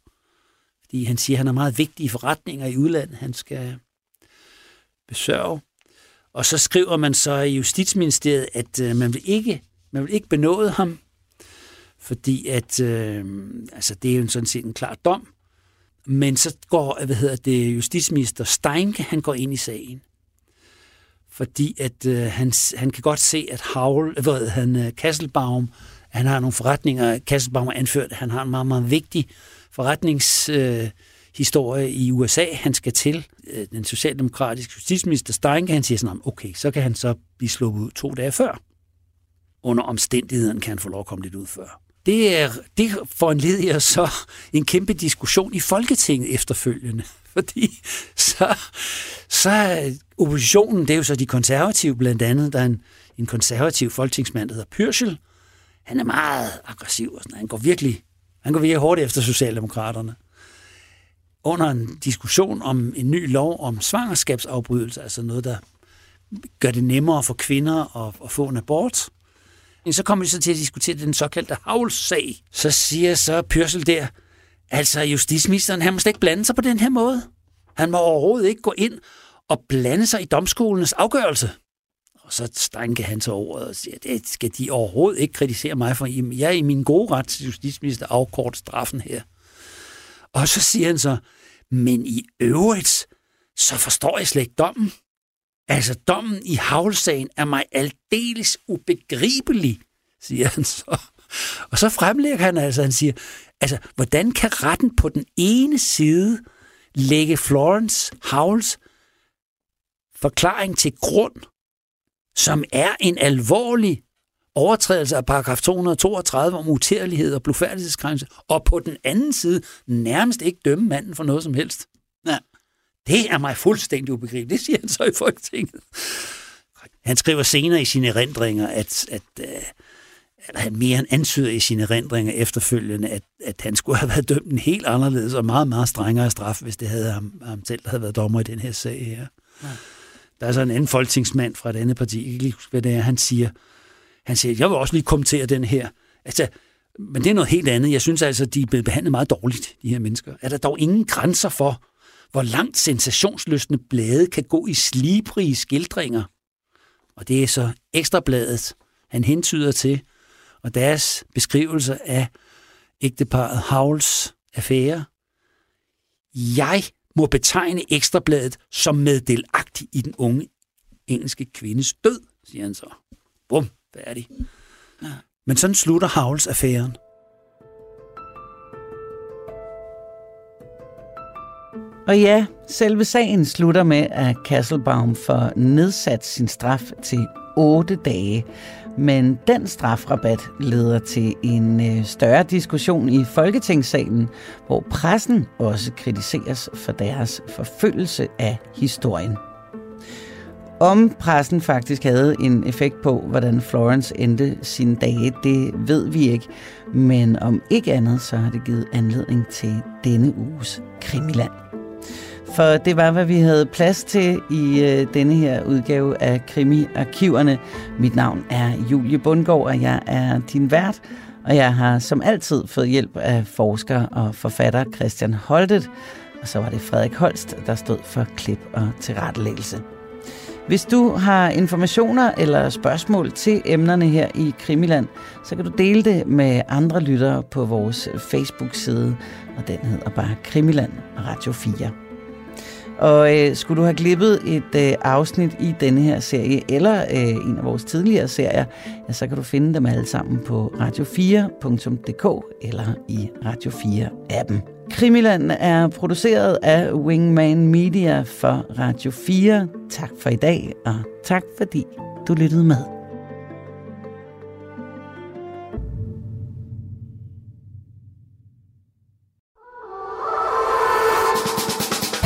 fordi han siger, at han er meget vigtig i forretninger i udlandet, han skal besørge. Og så skriver man så i Justitsministeriet, at øh, man vil ikke man vil ikke benåde ham, fordi at, øh, altså det er jo sådan set en klar dom. Men så går, hvad hedder det, justitsminister Steinke, han går ind i sagen. Fordi at øh, han, han kan godt se, at Havl, øh, hvad han, øh, Kasselbaum, han har nogle forretninger, Kasselbaum har anført, at han har en meget, meget vigtig forretningshistorie øh, i USA, han skal til. Øh, den socialdemokratiske justitsminister Steinke, han siger sådan, okay, så kan han så blive sluppet ud to dage før. Under omstændigheden kan han få lov at komme lidt ud før det, er, det foranleder så en kæmpe diskussion i Folketinget efterfølgende. Fordi så, så oppositionen, det er jo så de konservative blandt andet, der er en, en konservativ folketingsmand, der hedder Pyrschel. Han er meget aggressiv og sådan Han går virkelig, han går virkelig hårdt efter Socialdemokraterne. Under en diskussion om en ny lov om svangerskabsafbrydelse, altså noget, der gør det nemmere for kvinder at, at få en abort, så kommer vi så til at diskutere den såkaldte havlsag. Så siger så Pyrsel der, altså justitsministeren, han må slet ikke blande sig på den her måde. Han må overhovedet ikke gå ind og blande sig i domskolens afgørelse. Og så stænker han så over og siger, det skal de overhovedet ikke kritisere mig for. Jeg er i min gode ret til justitsminister afkort straffen her. Og så siger han så, men i øvrigt, så forstår jeg slet ikke dommen. Altså, dommen i havlsagen er mig aldeles ubegribelig, siger han så. Og så fremlægger han altså, han siger, altså, hvordan kan retten på den ene side lægge Florence Havls forklaring til grund, som er en alvorlig overtrædelse af paragraf 232 om utærlighed og blufærdighedsgrænse, og på den anden side nærmest ikke dømme manden for noget som helst. Det er mig fuldstændig ubegribeligt. Det siger han så i Folketinget. Han skriver senere i sine erindringer, at, at at han mere end antyder i sine erindringer efterfølgende, at, at han skulle have været dømt en helt anderledes og meget, meget strengere straf, hvis det havde ham, ham selv, der havde været dommer i den her sag her. Ja. Der er så en anden folketingsmand fra et andet parti, jeg kan ikke hvad det er, han siger, han siger, jeg vil også lige kommentere den her. Altså, men det er noget helt andet. Jeg synes altså, de er blevet behandlet meget dårligt, de her mennesker. Er der dog ingen grænser for, hvor langt sensationsløsende blade kan gå i slibrige skildringer. Og det er så ekstrabladet, han hentyder til, og deres beskrivelse af ægteparet Havls affære. Jeg må betegne ekstrabladet som meddelagtig i den unge engelske kvindes død, siger han så. Bum, færdig. Men sådan slutter Havls affæren. Og ja, selve sagen slutter med, at Kasselbaum får nedsat sin straf til 8 dage. Men den strafrabat leder til en øh, større diskussion i Folketingssalen, hvor pressen også kritiseres for deres forfølgelse af historien. Om pressen faktisk havde en effekt på, hvordan Florence endte sine dage, det ved vi ikke. Men om ikke andet, så har det givet anledning til denne uges Krimiland. For det var, hvad vi havde plads til i øh, denne her udgave af Krimi-arkiverne. Mit navn er Julie Bundgaard, og jeg er din vært. Og jeg har som altid fået hjælp af forsker og forfatter Christian Holtet. Og så var det Frederik Holst, der stod for klip og tilrettelæggelse. Hvis du har informationer eller spørgsmål til emnerne her i Krimiland, så kan du dele det med andre lyttere på vores Facebook-side, og den hedder bare Krimiland Radio 4. Og øh, skulle du have glippet et øh, afsnit i denne her serie, eller øh, en af vores tidligere serier, ja, så kan du finde dem alle sammen på radio4.dk eller i Radio 4-appen. Krimiland er produceret af Wingman Media for Radio 4. Tak for i dag, og tak fordi du lyttede med.